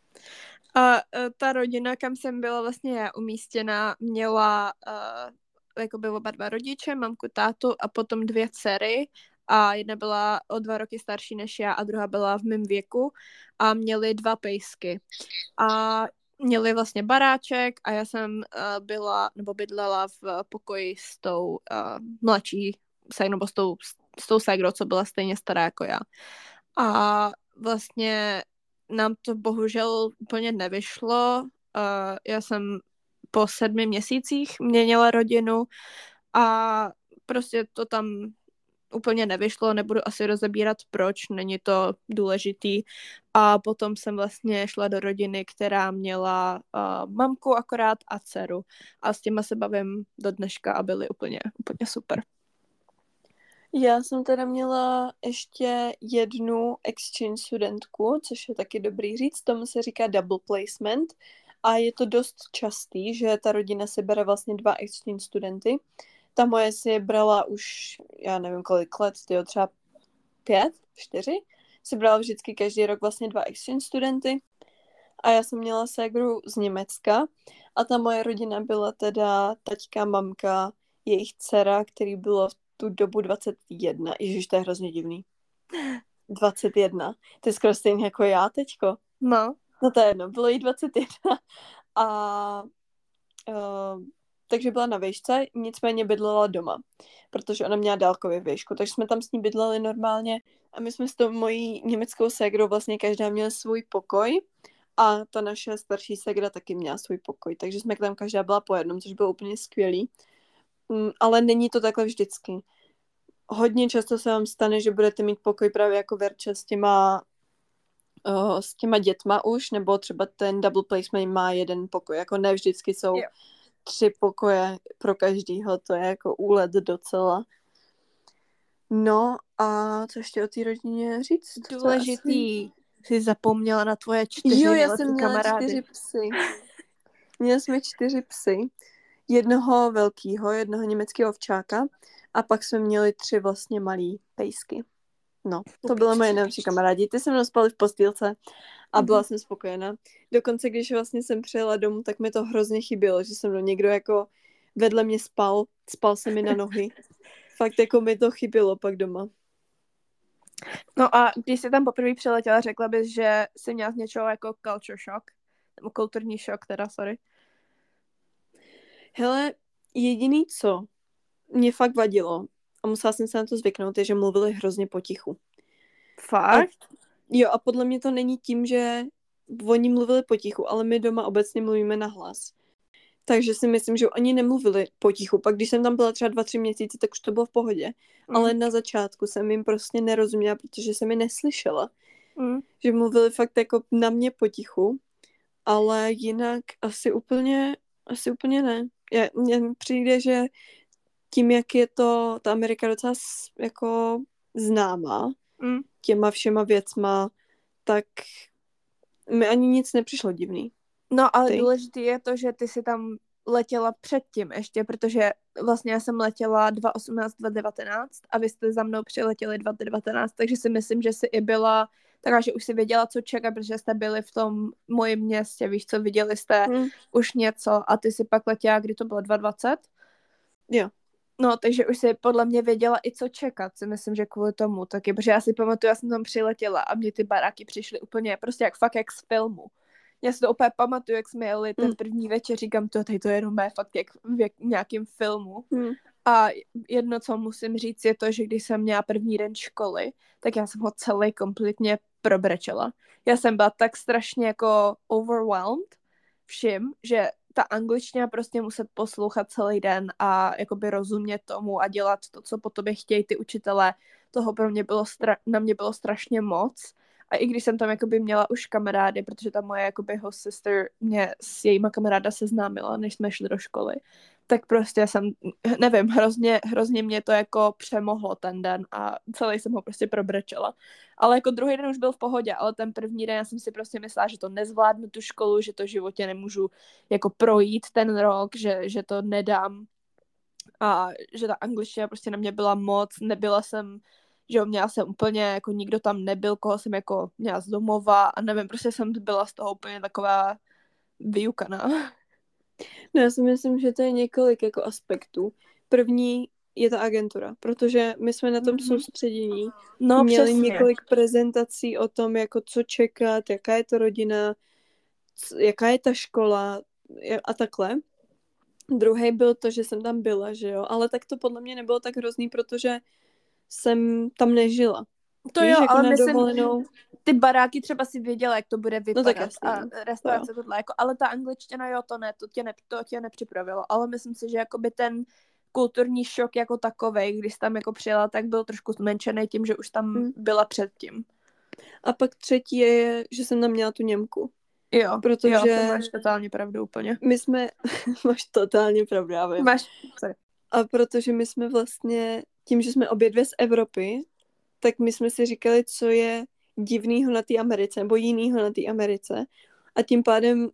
A uh, ta rodina, kam jsem byla vlastně já umístěna, měla uh, jako by oba dva rodiče, mamku, tátu a potom dvě dcery a jedna byla o dva roky starší než já a druhá byla v mém věku a měli dva pejsky. A měli vlastně baráček a já jsem uh, byla, nebo bydlela v pokoji s tou uh, mladší, nebo s tou, s tou ségrou, co byla stejně stará jako já. A vlastně nám to bohužel úplně nevyšlo. Uh, já jsem po sedmi měsících měnila rodinu a prostě to tam úplně nevyšlo, nebudu asi rozebírat proč, není to důležitý. A potom jsem vlastně šla do rodiny, která měla uh, mamku akorát a dceru. A s těma se bavím do dneška a byly úplně, úplně super. Já jsem teda měla ještě jednu exchange studentku, což je taky dobrý říct, tomu se říká double placement a je to dost častý, že ta rodina si bere vlastně dva exchange studenty. Ta moje si brala už, já nevím kolik let, tyjo, třeba pět, čtyři, si brala vždycky každý rok vlastně dva exchange studenty. A já jsem měla ségru z Německa a ta moje rodina byla teda taťka, mamka, jejich dcera, který bylo v tu dobu 21. Ježiš, to je hrozně divný. 21. To je skoro stejný jako já teďko. No. No to je jedno, bylo jí 21. A uh, takže byla na výšce, nicméně bydlela doma, protože ona měla dálkově výšku, takže jsme tam s ní bydleli normálně a my jsme s tou mojí německou ségrou vlastně každá měla svůj pokoj a ta naše starší segra taky měla svůj pokoj, takže jsme tam každá byla po jednom, což bylo úplně skvělý. Mm, ale není to takhle vždycky. Hodně často se vám stane, že budete mít pokoj právě jako Verča s těma uh, s těma dětma už, nebo třeba ten double placement má jeden pokoj, jako ne vždycky jsou jo. tři pokoje pro každýho, to je jako úlet docela. No a co ještě o té rodině říct? Důležitý, jsi zapomněla na tvoje čtyři Jo, já jsem měla kamarády. čtyři psy. Měli jsme čtyři psy. Jednoho velkého, jednoho německého ovčáka a pak jsme měli tři vlastně malý pejsky. No, to byla moje nejlepší kamarádi. Ty se mnou spali v postýlce a byla mm-hmm. jsem spokojená. Dokonce, když vlastně jsem přijela domů, tak mi to hrozně chybělo, že se mnou někdo jako vedle mě spal, spal se mi na nohy. Fakt jako mi to chybělo pak doma. No a když jsi tam poprvé přiletěla, řekla bys, že jsi měla z něčeho jako culture shock? Nebo kulturní šok teda, sorry. Hele, jediný co mě fakt vadilo, a musela jsem se na to zvyknout, je, že mluvili hrozně potichu. Fakt? A, jo, a podle mě to není tím, že oni mluvili potichu, ale my doma obecně mluvíme na hlas. Takže si myslím, že oni nemluvili potichu. Pak když jsem tam byla třeba dva, tři měsíce, tak už to bylo v pohodě. Mm. Ale na začátku jsem jim prostě nerozuměla, protože jsem mi neslyšela. Mm. Že mluvili fakt jako na mě potichu. Ale jinak asi úplně, asi úplně ne. Mně přijde, že tím, jak je to ta Amerika docela jako známá mm. těma všema věcma, tak mi ani nic nepřišlo divný. No ale ty. důležité je to, že ty si tam letěla předtím ještě, protože vlastně já jsem letěla 2018, 2019 a vy jste za mnou přiletěli 2019, takže si myslím, že si i byla taková, že už si věděla, co čekat, protože jste byli v tom mojem městě, víš co, viděli jste hmm. už něco a ty si pak letěla, kdy to bylo 2020? Jo. No, takže už si podle mě věděla i co čekat, si myslím, že kvůli tomu taky, protože já si pamatuju, já jsem tam přiletěla a mě ty baráky přišly úplně prostě jak fakt jak z filmu. Já si to úplně pamatuju, jak jsme jeli ten mm. první večer, říkám, to tady to je jenom fakt jak v jak, nějakém filmu. Mm. A jedno, co musím říct, je to, že když jsem měla první den školy, tak já jsem ho celý kompletně probrečela. Já jsem byla tak strašně jako overwhelmed vším, že ta angličtina prostě muset poslouchat celý den a jakoby rozumět tomu a dělat to, co po tobě chtějí ty učitelé, toho pro mě bylo stra- na mě bylo strašně moc. A i když jsem tam jakoby měla už kamarády, protože ta moje jakoby host sister mě s jejíma kamaráda seznámila, než jsme šli do školy, tak prostě jsem, nevím, hrozně, hrozně mě to jako přemohlo ten den a celý jsem ho prostě probrečela. Ale jako druhý den už byl v pohodě, ale ten první den já jsem si prostě myslela, že to nezvládnu tu školu, že to životě nemůžu jako projít ten rok, že, že to nedám a že ta angličtina prostě na mě byla moc, nebyla jsem že jo, měla jsem úplně, jako nikdo tam nebyl, koho jsem jako měla z domova a nevím, prostě jsem byla z toho úplně taková vyukaná. No já si myslím, že to je několik jako aspektů. První je ta agentura, protože my jsme na tom mm-hmm. soustředění no, měli přesně. několik prezentací o tom, jako co čekat, jaká je to rodina, jaká je ta škola a takhle. Druhý byl to, že jsem tam byla, že jo, ale tak to podle mě nebylo tak hrozný, protože jsem tam nežila. To Víš, jo, jako ale myslím, dovolenou... ty baráky třeba si věděla, jak to bude vypadat no tak jasný, a no. restaurace tohle, jako, ale ta angličtina, jo, to ne, to tě, ne, to tě nepřipravilo, ale myslím si, že jakoby ten kulturní šok jako takovej, když tam jako přijela, tak byl trošku zmenšený tím, že už tam hmm. byla předtím. A pak třetí je, že jsem tam měla tu Němku. Jo, protože jo, to máš totálně pravdu úplně. My jsme, máš totálně pravdu, já vím. Máš, sorry. A protože my jsme vlastně, tím, že jsme obě dvě z Evropy, tak my jsme si říkali, co je divného na té Americe, nebo jinýho na té Americe. A tím pádem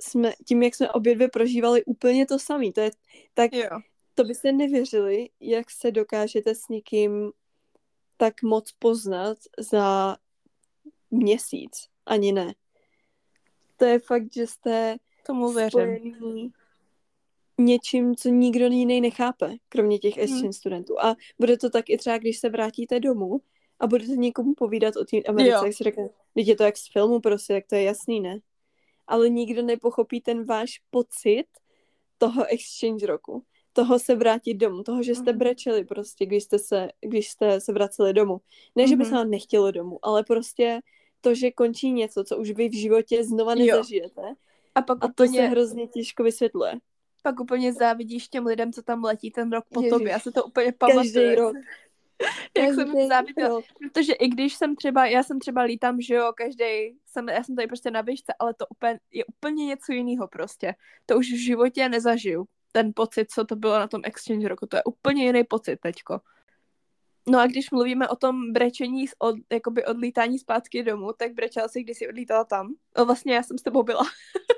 jsme, tím, jak jsme obě dvě prožívali úplně to samé. To je tak, jo. to byste nevěřili, jak se dokážete s někým tak moc poznat za měsíc. Ani ne. To je fakt, že jste Tomu věřím něčím, co nikdo jiný nechápe, kromě těch hmm. exchange hmm. studentů. A bude to tak i třeba, když se vrátíte domů a budete někomu povídat o té Americe, jak si řekne, teď je to jak z filmu prostě, jak to je jasný, ne? Ale nikdo nepochopí ten váš pocit toho exchange roku. Toho se vrátit domů, toho, že jste Mhm. brečeli prostě, když jste se, když jste se vraceli domů. Ne, že by se Mhm. vám nechtělo domů, ale prostě to, že končí něco, co už vy v životě znova Jo. nezažijete. A pak A to se úplně, hrozně těžko vysvětluje. Pak úplně závidíš těm lidem, co tam letí ten rok po Ježiš. tobě. Já se to úplně pamatuju. Každý rok. Jak jsem Každý záviděla. Protože i když jsem třeba, já jsem třeba lítám, že jo, každý, jsem, já jsem tady prostě na výšce, ale to úplně, je úplně něco jiného prostě. To už v životě nezažiju. Ten pocit, co to bylo na tom exchange roku, to je úplně jiný pocit teďko. No a když mluvíme o tom brečení z od, jakoby odlítání zpátky domů, tak brečela si, když jsi odlítala tam. No vlastně já jsem s tebou byla.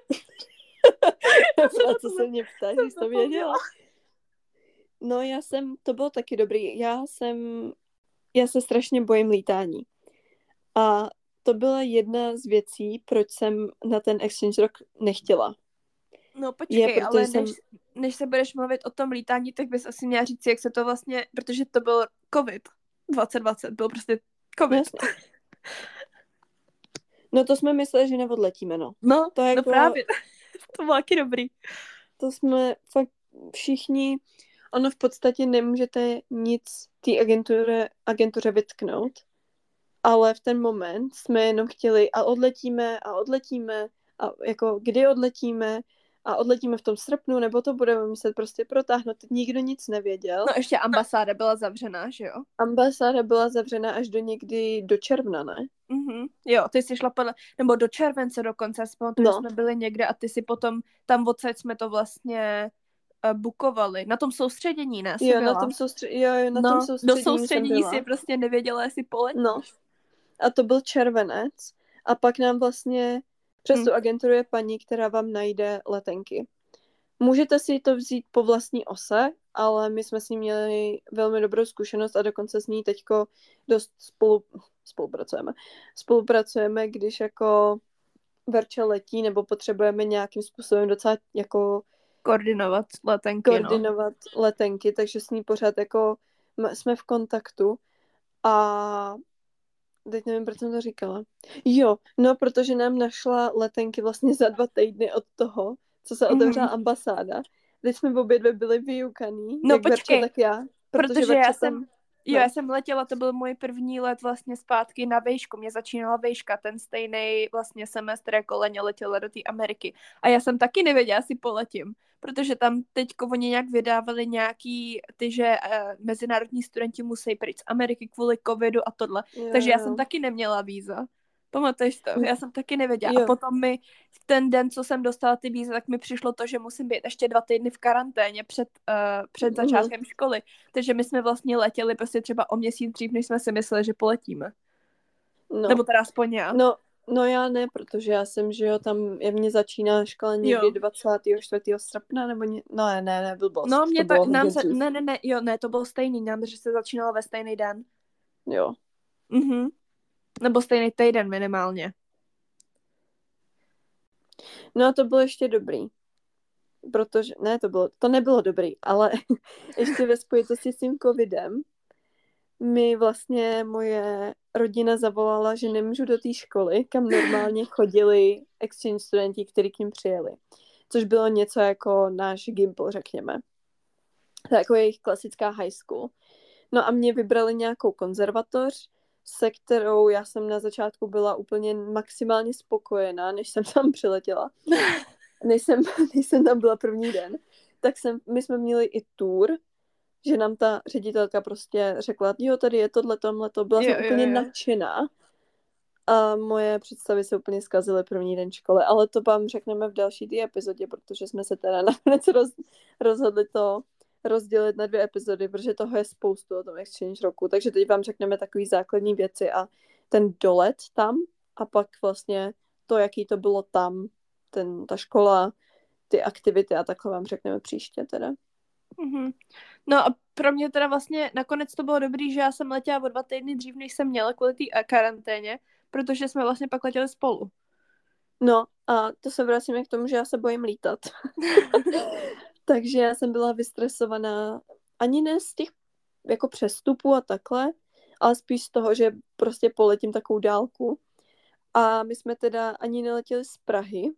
Co se mě ptáš, jsi to věděla? No já jsem, to bylo taky dobrý. Já jsem, já se strašně bojím lítání. A to byla jedna z věcí, proč jsem na ten exchange rok nechtěla. No počkej, Je, ale jsem- než, než se budeš mluvit o tom lítání, tak bys asi měla říct, jak se to vlastně, protože to byl covid 2020, byl prostě covid. Jasně. No to jsme mysleli, že neodletíme, no. No, To no jako- právě. To bylo taky dobrý. To jsme fakt všichni, ono v podstatě nemůžete nic té agentuře, agentuře vytknout, ale v ten moment jsme jenom chtěli a odletíme a odletíme a jako kdy odletíme a odletíme v tom srpnu, nebo to budeme muset prostě protáhnout. Nikdo nic nevěděl. No ještě ambasáda byla zavřená, že jo? Ambasáda byla zavřena až do někdy do června, ne? Mhm. Jo, ty jsi šla podle, nebo do července dokonce, pamatuju, No. že jsme byli někde a ty si potom, tam odsaď jsme to vlastně uh, bukovali. Na tom soustředění, ne? Jo, byla? na tom, soustře- jo, jo, na no, tom do soustředění, jsem soustředění si prostě nevěděla, jestli poletíš. No. A to byl červenec. A pak nám vlastně přes Hm. tu agenturu je paní, která vám najde letenky. Můžete si to vzít po vlastní ose, ale my jsme s ní měli velmi dobrou zkušenost a dokonce s ní teďko dost spolu, spolupracujeme. Spolupracujeme, když jako Verče letí nebo potřebujeme nějakým způsobem docela jako Koordinovat letenky, no. koordinovat letenky, takže s ní pořád jako jsme v kontaktu a teď nevím, proč jsem to říkala. Jo, no, protože nám našla letenky vlastně za dva týdny od toho, co se otevřela Mhm. ambasáda. Teď jsme obě dvě byli vyukaný, No, jak počkej, Verča, tak já. Protože, protože já tam, jsem- Jo, No. já jsem letěla, to byl můj první let vlastně zpátky na vejšku. Mě začínala vejška, ten stejný vlastně semestr, jako Leně letěla do té Ameriky. A já jsem taky nevěděla, jestli poletím, protože tam teďko oni nějak vydávali nějaký, ty, že uh, mezinárodní studenti musí pryč z Ameriky kvůli covidu a tohle. jo, Takže já jo. jsem taky neměla víza. Pamatuješ to? Já jsem taky nevěděla. Jo. A potom mi ten den, co jsem dostala ty víza, tak mi přišlo to, že musím být ještě dva týdny v karanténě před, uh, před Mhm. začátkem školy. Takže my jsme vlastně letěli prostě třeba o měsíc dřív, než jsme si mysleli, že poletíme. No. Nebo teda aspoň já. No, no já ne, protože já jsem, že jo, tam, je mě začíná škola někdy Jo. 24. srpna, nebo ně, no ne, ne, ne, blbost. no, mě tak, nám se, ne, ne, ne, jo, ne, to bylo stejný, nám, že se začínalo ve stejný den. Jo. Mhm. Nebo stejný týden minimálně. No to bylo ještě dobrý. Protože, ne, to bylo, to nebylo dobrý, ale ještě ve spojitosti s tím covidem mi vlastně moje rodina zavolala, že nemůžu do té školy, kam normálně chodili exchange studenti, kteří k ním přijeli. Což bylo něco jako náš Gimple, řekněme. To je jako jejich klasická high school. No a mě vybrali nějakou konzervatoř, se kterou já jsem na začátku byla úplně maximálně spokojená, než jsem tam přiletěla. Než jsem, než jsem tam byla první den, tak jsem, my jsme měli i tour, že nám ta ředitelka prostě řekla, jo, tady je tohle, tomhle, to byla Jo, jsem jo, úplně jo. nadšená. A moje představy se úplně zkazily první den školy, ale to vám řekneme v další té epizodě, protože jsme se teda nakonec roz, rozhodli to rozdělit na dvě epizody, protože toho je spoustu o tom exchange roku, takže teď vám řekneme takové základní věci a ten dolet tam a pak vlastně to, jaký to bylo tam, ten, ta škola, ty aktivity a takhle vám řekneme příště teda. Mhm. No a pro mě teda vlastně nakonec to bylo dobrý, že já jsem letěla o dva týdny dřív, než jsem měla kvůli té karanténě, protože jsme vlastně pak letěli spolu. No a to se vracíme k tomu, že já se bojím lítat. Takže já jsem byla vystresovaná ani ne z těch jako přestupů a takhle, ale spíš z toho, že prostě poletím takovou dálku. A my jsme teda ani neletěli z Prahy,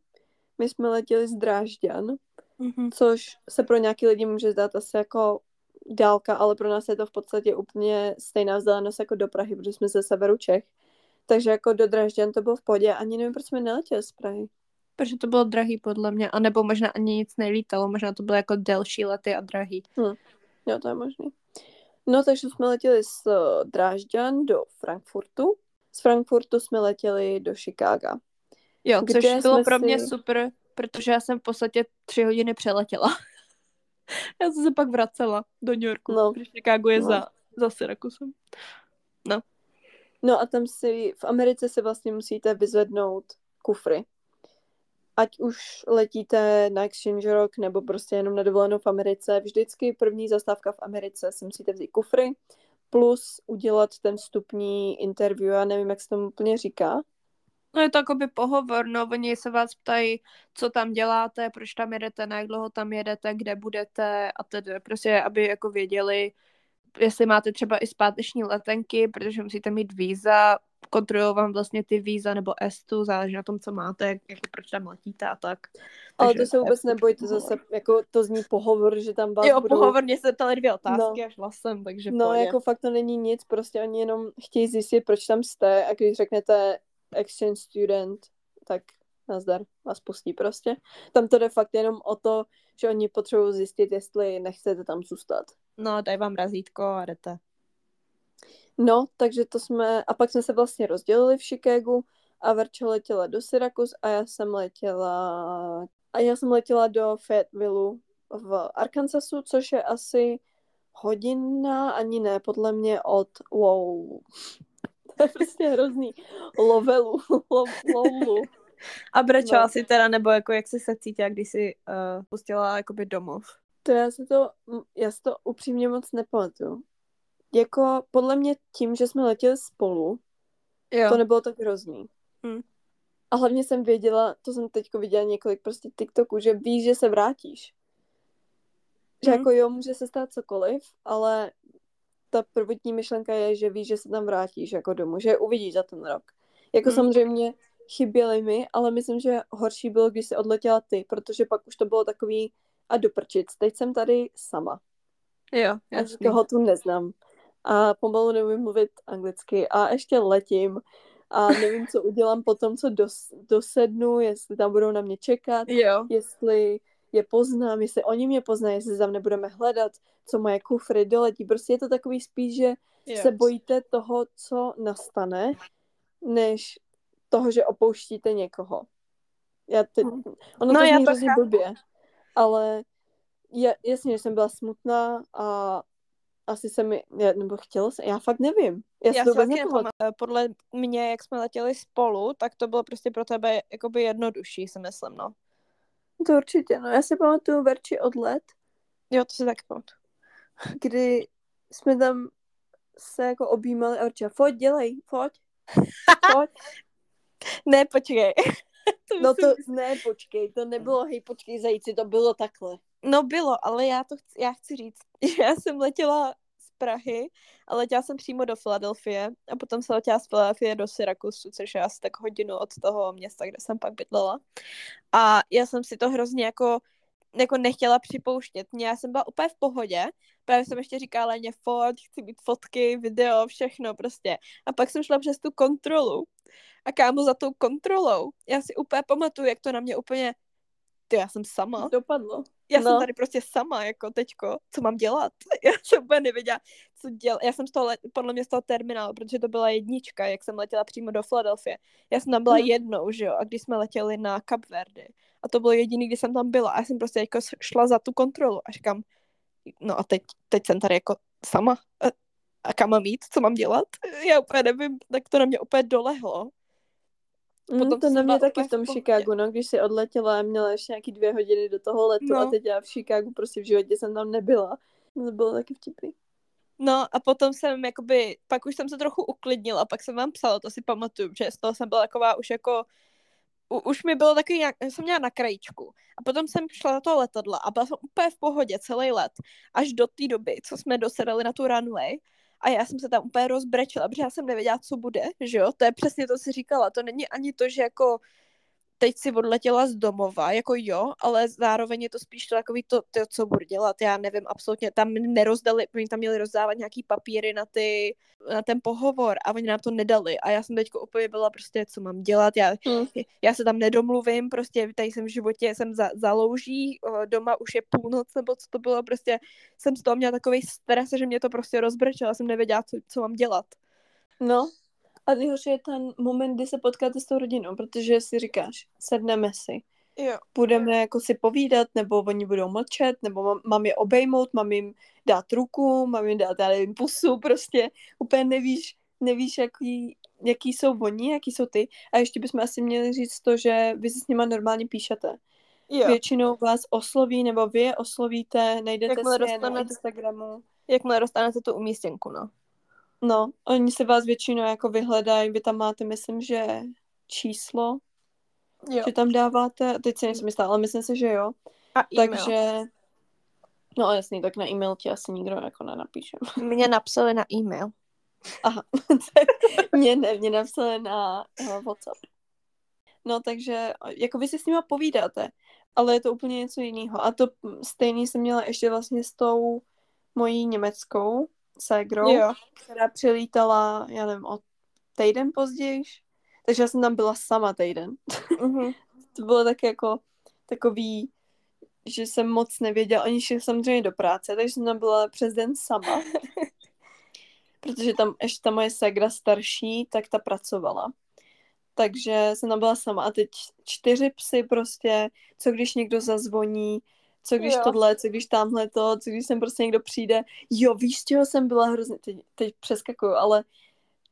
my jsme letěli z Drážďan mm-hmm. což se pro nějaký lidi může zdát asi jako dálka, ale pro nás je to v podstatě úplně stejná vzdálenost jako do Prahy, protože jsme ze severu Čech. Takže jako do Dražďan to bylo v pohodě, ani nevím, proč jsme neletěli z Prahy. Protože to bylo drahý podle mě, anebo možná ani nic nelítalo, možná to bylo jako delší lety a drahý. Hm. Jo, to je možný. No, takže jsme letěli z Drážďan do Frankfurtu. Z Frankfurtu jsme letěli do Chicaga. Jo, což bylo pro mě si... super, protože já jsem v podstatě tři hodiny přeletěla. já jsem se pak vracela do New Yorku, no. protože Chicago je no. za, za Syrakusem. No. No a tam si, v Americe si vlastně musíte vyzvednout kufry. Ať už letíte na exchange rock nebo prostě jenom na dovolenou v Americe, vždycky první zastávka v Americe si musíte vzít kufry, plus udělat ten vstupní interview, já nevím, jak se tomu úplně říká. No je to by pohovor, no oni se vás ptají, co tam děláte, proč tam jedete, na jak dlouho tam jedete, kde budete a tedy prostě, aby jako věděli, jestli máte třeba i zpáteční letenky, protože musíte mít víza, kontrolují vám vlastně ty víza nebo estu, záleží na tom, co máte, jak, jako proč tam letíte a tak. Ale Takže to se vůbec nebojte zase, jako to zní pohovor, že tam vás Jo, budou... pohovor, mě se ptali dvě otázky no. až hlasem, takže No, pohodě. jako fakt to není nic, prostě oni jenom chtějí zjistit, proč tam jste a když řeknete exchange student, tak nazdar, vás pustí prostě. Tam to jde fakt jenom o to, že oni potřebují zjistit, jestli nechcete tam zůstat. No, daj vám razítko a jdete. No, takže to jsme, a pak jsme se vlastně rozdělili v Chicagu a Verča letěla do Syracuse a já jsem letěla, a já jsem letěla do Fayetteville v Arkansasu, což je asi hodina, ani ne, podle mě od, wow, to je prostě hrozný, lovelu, lo, lolu. A brečela no. si teda, nebo jako jak jsi se cítila, když jsi uh, pustila jakoby domov? To já si to, já si to upřímně moc nepamatuju jako podle mě tím, že jsme letěli spolu, jo. to nebylo tak hrozný. Hmm. A hlavně jsem věděla, to jsem teďko viděla několik prostě TikToků, že víš, že se vrátíš. Že hmm. jako jo, může se stát cokoliv, ale ta prvotní myšlenka je, že víš, že se tam vrátíš jako domů, že uvidíš za ten rok. Jako hmm. samozřejmě chyběly mi, ale myslím, že horší bylo, když jsi odletěla ty, protože pak už to bylo takový a doprčit. Teď jsem tady sama. Jo, jasný. A tu neznám a pomalu nevím mluvit anglicky a ještě letím a nevím, co udělám potom, co dos, dosednu, jestli tam budou na mě čekat, jo. jestli je poznám, jestli oni mě poznají, jestli tam nebudeme hledat, co moje kufry doletí. Prostě je to takový spíš, že jo. se bojíte toho, co nastane, než toho, že opouštíte někoho. Já te... Hm. Ono no, to zní hrozně blbě, ale je, jasně, že jsem byla smutná a asi se mi, nebo chtělo se, já fakt nevím. Já, já to vůbec Podle mě, jak jsme letěli spolu, tak to bylo prostě pro tebe jakoby jednodušší, si myslím, no. To určitě, no. Já si pamatuju Verči odlet. Jo, to si tak pamatuju. Kdy jsme tam se jako objímali a Verča, foď, dělej, foď. Foď. ne, počkej. to no to, ne, počkej, to nebylo, hej, počkej, zajíci, to bylo takhle. No bylo, ale já to chci, já chci říct, že já jsem letěla z Prahy a letěla jsem přímo do Filadelfie a potom jsem letěla z Filadelfie do Syrakusu, což je asi tak hodinu od toho města, kde jsem pak bydlela. A já jsem si to hrozně jako jako nechtěla připouštět. Já jsem byla úplně v pohodě, právě jsem ještě říkala Léně foť, chci mít fotky, video, všechno prostě. A pak jsem šla přes tu kontrolu. A kámo za tou kontrolou, já si úplně pamatuju, jak to na mě úplně ty, já jsem sama. Dopadlo. Já no. jsem tady prostě sama, jako teďko, co mám dělat? Já jsem úplně nevěděla, co dělat. Já jsem z toho, podle mě z toho terminálu, protože to byla jednička, jak jsem letěla přímo do Filadelfie. Já jsem tam byla hmm. jednou, že jo, a když jsme letěli na Cap Verde. A to bylo jediný, kdy jsem tam byla. A já jsem prostě jako šla za tu kontrolu a říkám, no a teď, teď jsem tady jako sama. A, a kam mám jít? Co mám dělat? Já úplně nevím, tak to na mě úplně dolehlo. Mm, Potom to na mě taky v tom v Chicagu, no, když si odletěla a měla ještě nějaký dvě hodiny do toho letu no. a teď já v Chicagu prostě v životě jsem tam nebyla. To bylo taky vtipný. No a potom jsem jakoby, pak už jsem se trochu uklidnila, pak jsem vám psala, to si pamatuju, že z toho jsem byla taková už jako, u, už mi bylo takový nějak, jsem měla na krajičku. A potom jsem šla na to letadla a byla jsem úplně v pohodě celý let, až do té doby, co jsme dosedali na tu runway a já jsem se tam úplně rozbrečela, protože já jsem nevěděla, co bude, že jo, to je přesně to, co si říkala, to není ani to, že jako teď si odletěla z domova, jako jo, ale zároveň je to spíš to takový to, to, co budu dělat, já nevím, absolutně, tam nerozdali, oni tam měli rozdávat nějaký papíry na ty, na ten pohovor a oni nám to nedali a já jsem teďko úplně byla prostě, co mám dělat, já, hmm. já se tam nedomluvím, prostě tady jsem v životě, jsem za, za louží, doma už je půlnoc, nebo co to bylo, prostě jsem z toho měla takový stres, že mě to prostě rozbrčelo, jsem nevěděla, co, co mám dělat. No, a nejhorší je ten moment, kdy se potkáte s tou rodinou, protože si říkáš, sedneme si, jo. budeme jako si povídat, nebo oni budou mlčet, nebo mám, mám je obejmout, mám jim dát ruku, mám jim dát, já nevím, pusu, prostě úplně nevíš, nevíš, jaký, jaký jsou oni, jaký jsou ty. A ještě bychom asi měli říct to, že vy si s nima normálně píšete. Jo. Většinou vás osloví, nebo vy je oslovíte, najdete si je na Instagramu. Jakmile dostanete tu umístěnku, no. No, oni se vás většinou jako vyhledají, vy tam máte, myslím, že číslo, jo. že tam dáváte, teď si nejsem jistá, ale myslím si, že jo. A e-mail. Takže, no jasný, tak na e-mail ti asi nikdo jako nenapíše. Mě napsali na e-mail. Aha, mě ne, mě napsali na uh, WhatsApp. No takže, jako vy si s nima povídáte, ale je to úplně něco jiného. A to stejný jsem měla ještě vlastně s tou mojí německou, ségrou, jo. která přilítala, já nevím, o týden později. Takže já jsem tam byla sama týden. Mm-hmm. to bylo tak jako takový, že jsem moc nevěděla. Oni šli samozřejmě do práce, takže jsem tam byla přes den sama. protože tam ještě ta moje ségra starší, tak ta pracovala. Takže jsem tam byla sama a teď čtyři psy prostě, co když někdo zazvoní, co když jo. tohle, co když tamhle to, co když sem prostě někdo přijde. Jo, víš, z čeho jsem byla hrozně, teď, teď přeskakuju, ale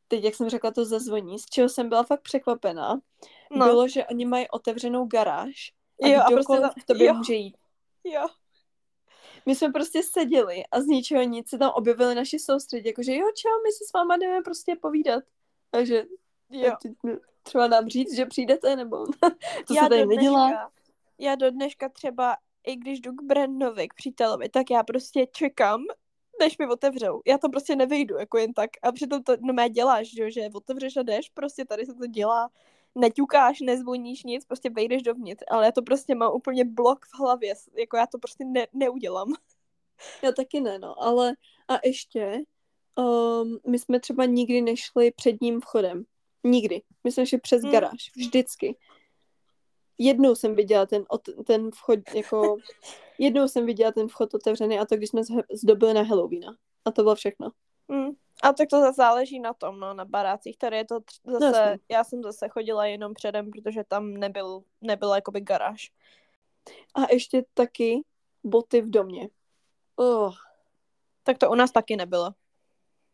teď, jak jsem řekla, to zazvoní, z čeho jsem byla fakt překvapená, no. bylo, že oni mají otevřenou garáž a jo, a prostě v tobě jo. může jít. Jo. My jsme prostě seděli a z ničeho nic se tam objevili naši soustředí, jakože jo, čau, my si s váma jdeme prostě povídat. Takže jo. třeba nám říct, že přijdete, nebo to Já se tady nedělá. Já do dneška třeba i když jdu k Brandovi, k přítelovi, tak já prostě čekám, než mi otevřou. Já tam prostě nevejdu, jako jen tak. A přitom to no mé děláš, že, že otevřeš a jdeš, prostě tady se to dělá. Neťukáš, nezvoníš nic, prostě vejdeš dovnitř. Ale já to prostě mám úplně blok v hlavě, jako já to prostě ne, neudělám. Já taky ne, no, ale a ještě, um, my jsme třeba nikdy nešli předním vchodem. Nikdy. My jsme šli přes hmm. garáž. Vždycky jednou jsem viděla ten, ten vchod, jako, jednou jsem viděla ten vchod otevřený a to, když jsme zdobili na Halloweena. A to bylo všechno. Mm. A tak to zase záleží na tom, no, na barácích. Tady je to tř- zase, no, já jsem zase chodila jenom předem, protože tam nebyl, nebyla jakoby garáž. A ještě taky boty v domě. Oh. Tak to u nás taky nebylo.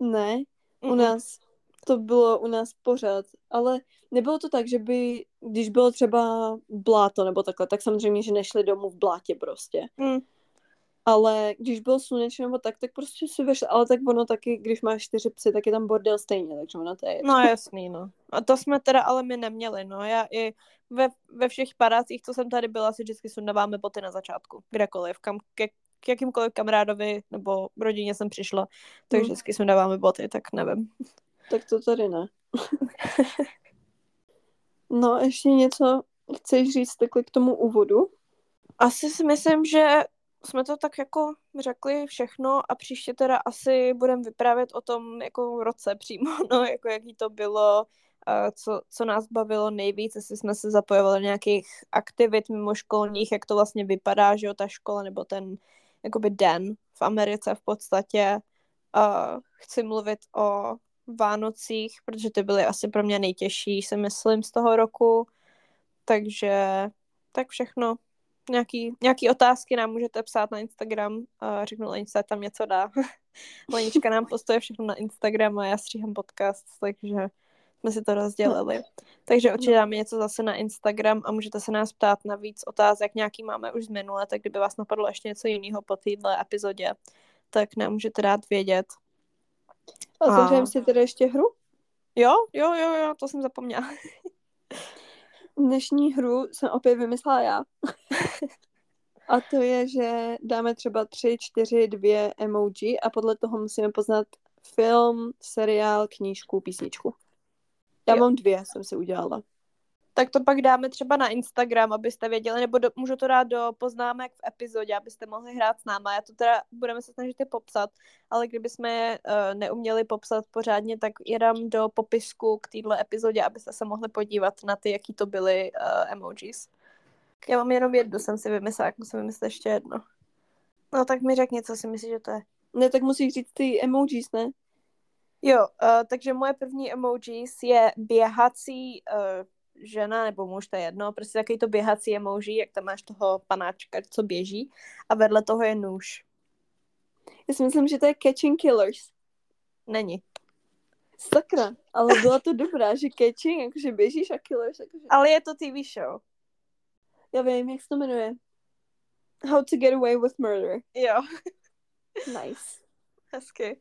Ne, u Mm-mm. nás to bylo u nás pořád, ale nebylo to tak, že by, když bylo třeba bláto nebo takhle, tak samozřejmě, že nešli domů v blátě prostě. Mm. Ale když bylo slunečno nebo tak, tak prostě si vešli, ale tak ono taky, když máš čtyři psy, tak je tam bordel stejně, takže ono to je. No jasný, no. A to jsme teda ale my neměli, no. Já i ve, ve všech parácích, co jsem tady byla, si vždycky sundáváme boty na začátku, kdekoliv, kam, ke, k jakýmkoliv kamarádovi nebo rodině jsem přišla, tak mm. vždycky sundáváme boty, tak nevím. Tak to tady ne. no, ještě něco chceš říct takhle k tomu úvodu? Asi si myslím, že jsme to tak jako řekli všechno a příště teda asi budeme vyprávět o tom jako roce přímo, no, jako jaký to bylo, co, co nás bavilo nejvíc, jestli jsme se zapojovali do nějakých aktivit mimoškolních, jak to vlastně vypadá, že jo, ta škola nebo ten jakoby den v Americe v podstatě. Uh, chci mluvit o Vánocích, protože ty byly asi pro mě nejtěžší, si myslím, z toho roku. Takže tak všechno. Nějaký, nějaký otázky nám můžete psát na Instagram. Uh, řeknu Lenice, tam něco dá. Lenička nám postuje všechno na Instagram a já stříhám podcast, takže jsme si to rozdělili. Takže určitě dáme něco zase na Instagram a můžete se nás ptát na víc otázek, nějaký máme už z minule, tak kdyby vás napadlo ještě něco jiného po téhle epizodě, tak nám můžete dát vědět. A zahrajeme si teda ještě hru? Jo, jo, jo, jo, to jsem zapomněla. Dnešní hru jsem opět vymyslela já. a to je, že dáme třeba tři, čtyři, dvě emoji a podle toho musíme poznat film, seriál, knížku, písničku. Já jo. mám dvě, jsem si udělala. Tak to pak dáme třeba na Instagram, abyste věděli, nebo do, můžu to dát do poznámek v epizodě, abyste mohli hrát s náma. Já to teda budeme se snažit je popsat, ale kdyby jsme je uh, neuměli popsat pořádně, tak je dám do popisku k této epizodě, abyste se mohli podívat na ty, jaký to byly uh, emojis. Já mám jenom jednu, jsem si vymyslela, jak musím vymyslet ještě jedno. No tak mi řekni, co si myslíš, že to je. Ne, tak musíš říct ty emojis, ne? Jo, uh, takže moje první emojis je běhací uh, žena nebo muž, to je jedno, prostě takový to běhací emoji, jak tam máš toho panáčka, co běží a vedle toho je nůž. Já si myslím, že to je Catching Killers. Není. Sakra, ale byla to dobrá, že Catching, jakože běžíš a Killers, jakože... Ale je to TV show. Já vím, jak se to jmenuje. How to get away with murder. Jo. Nice. Hezky.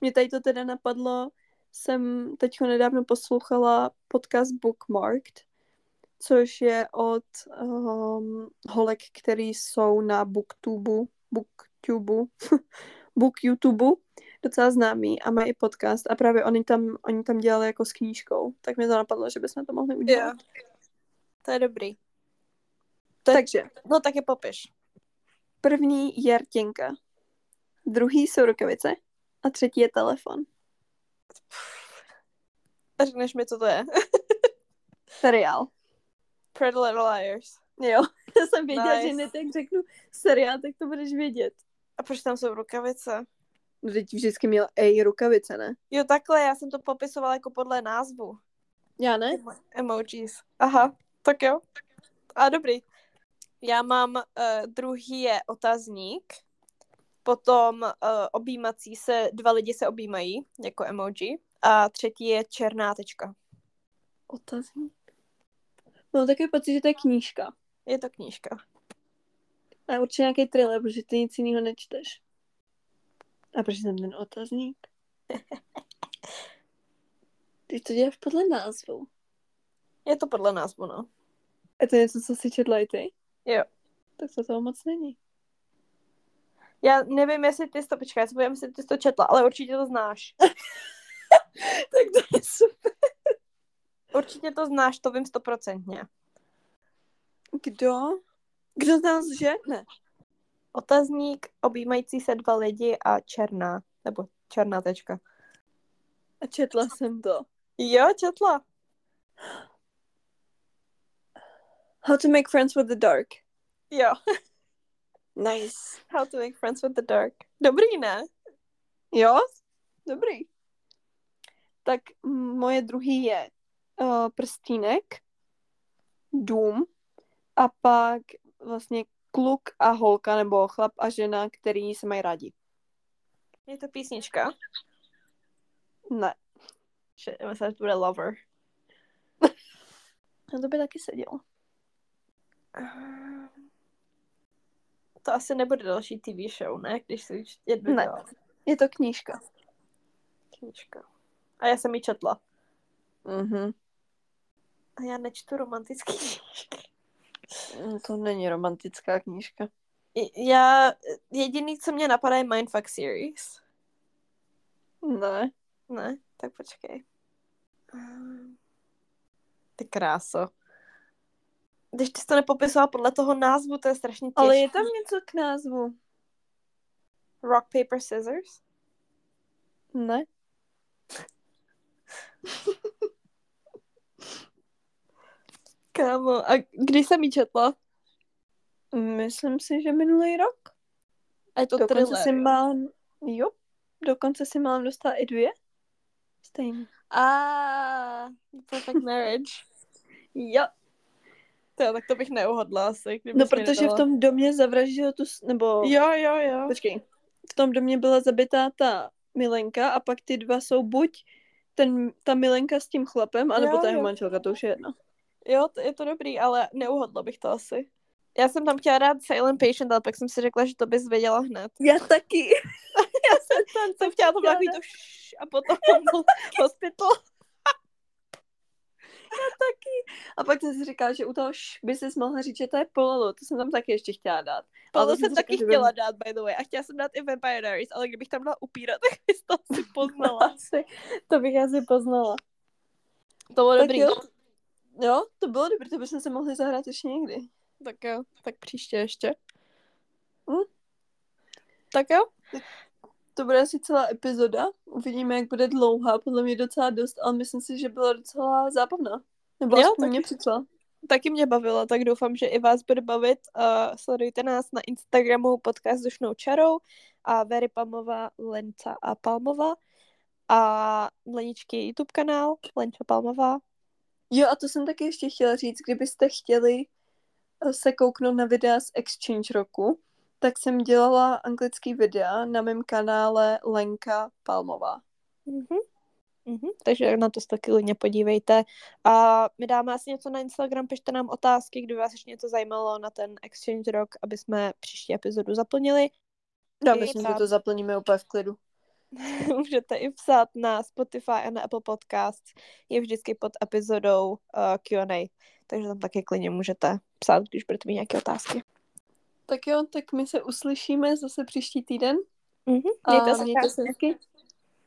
Mě tady to teda napadlo, jsem teď nedávno poslouchala podcast Bookmarked, což je od um, holek, který jsou na Booktube, Booktube, Book YouTube, docela známý a mají podcast a právě oni tam, oni tam dělali jako s knížkou, tak mě to napadlo, že bychom to mohli udělat. Jo. To je dobrý. To je, Takže, No tak je popiš. první je rtěnka, druhý jsou rukavice a třetí je telefon. A řekneš mi, co to je. Seriál. Pretty Little Liars. Jo, já jsem věděla, Nice. že ne, tak řeknu seriál, tak to budeš vědět. A proč tam jsou rukavice? No teď vždycky měl ej rukavice, ne? Jo, takhle, já jsem to popisovala jako podle názvu. Já ne? Emojis. Aha, tak jo. A dobrý. Já mám, uh, druhý je otazník, potom uh, objímací se, dva lidi se objímají, jako emoji, a třetí je černá tečka. Otazník. Mám takový pocit, že to je knížka. Je to knížka. A určitě nějaký thriller, protože ty nic jiného nečteš. A proč jsem ten otazník? Ty to děláš podle názvu. Je to podle názvu, no. A to je něco, co si četla i ty? Jo. Tak to toho moc není. Já nevím, jestli ty jsi to, počkej, já se jestli ty jsi to četla, ale určitě to znáš. tak to je super. Určitě to znáš, to vím stoprocentně. Kdo? Kdo z nás že? Ne. Otazník, objímající se dva lidi a černá, nebo černá tečka. A četla jsem to. Jo, četla. How to make friends with the dark. Jo. Nice. How to make friends with the dark. Dobrý, ne? Jo? Dobrý. Tak moje druhý je uh, prstínek, dům a pak vlastně kluk a holka nebo chlap a žena, který se mají rádi. Je to písnička? Ne. Myslím, že to bude Lover. A to by taky sedělo. To asi nebude další TV show, ne? Když si jednu Ne. Je to knížka. Knížka. A já jsem ji četla. Mhm. A já nečtu romantický knížky. Mm, To není romantická knížka. Já, jediný, co mě napadá, je Mindfuck series. Ne. Ne? Tak počkej. Ehm, Ty kráso. Když ty jsi to nepopisoval podle toho názvu, to je strašně těžké. Ale je tam něco k názvu. Rock, paper, scissors? Ne. Kámo, a když jsem ji četla? Myslím si, že minulý rok. A je to Dokonce thriller. si mám... Jo. Dokonce si mám dostat i dvě. Stejně. A Perfect Marriage. Jo. To, tak to bych neuhodla asi. No, protože v nedala. tom domě zavraždil tu... Nebo... Jo, jo, jo. Počkej. V tom domě byla zabitá ta Milenka a pak ty dva jsou buď ten, ta Milenka s tím chlapem, anebo Jo, ta jeho manželka, to už je jedno. Jo, to, je to dobrý, ale neuhodla bych to asi. Já jsem tam chtěla dát Silent Patient, ale pak jsem si řekla, že to bys věděla hned. Já taky. Já jsem tam jsem chtěla to dát. to a potom byl hospital. A pak jsem si říkala, že u toho š by si mohla říct, že to je Pololo. To jsem tam taky ještě chtěla dát. Ale To to jsem taky říkala, chtěla dát, by the way. A chtěla jsem dát i Vampire Diaries, ale kdybych tam dala upírat, tak bys to asi poznala. Asi, to bych asi poznala. To bylo Tak dobrý. jo. Jo, to bylo dobré, to bychom se mohli zahrát ještě někdy. Tak jo, tak příště ještě. Hm? Tak jo. To bude asi celá epizoda. Uvidíme, jak bude dlouhá. Podle mě docela dost, ale myslím si, že byla docela zábavná. Nebo Jo, aspoň taky. mě přišla. Taky mě bavilo, tak doufám, že i vás bude bavit. Uh, sledujte nás na Instagramu podcast s Dušnou čarou a Very Palmová, Lenca a Palmová a Leničky YouTube kanál, Lenča Palmová. Jo, a to jsem taky ještě chtěla říct, kdybyste chtěli eh, se kouknout na videa z Exchange roku, tak jsem dělala anglický videa na mém kanále Lenka Palmová. Mhm. Mhm, takže na to se taky klidně podívejte. A my dáme asi něco na Instagram, pište nám otázky, kdyby vás ještě něco zajímalo na ten Exchange rok, aby jsme příští epizodu zaplnili. Já myslím, že to zaplníme úplně v klidu. Můžete i psát na Spotify a na Apple Podcasts. Je vždycky pod epizodou uh, Q&A, takže tam taky klidně můžete psát, když budete mít nějaké otázky. Tak jo, tak my se uslyšíme zase příští týden. Mhm, A mějte se mějte krásně. se hezky.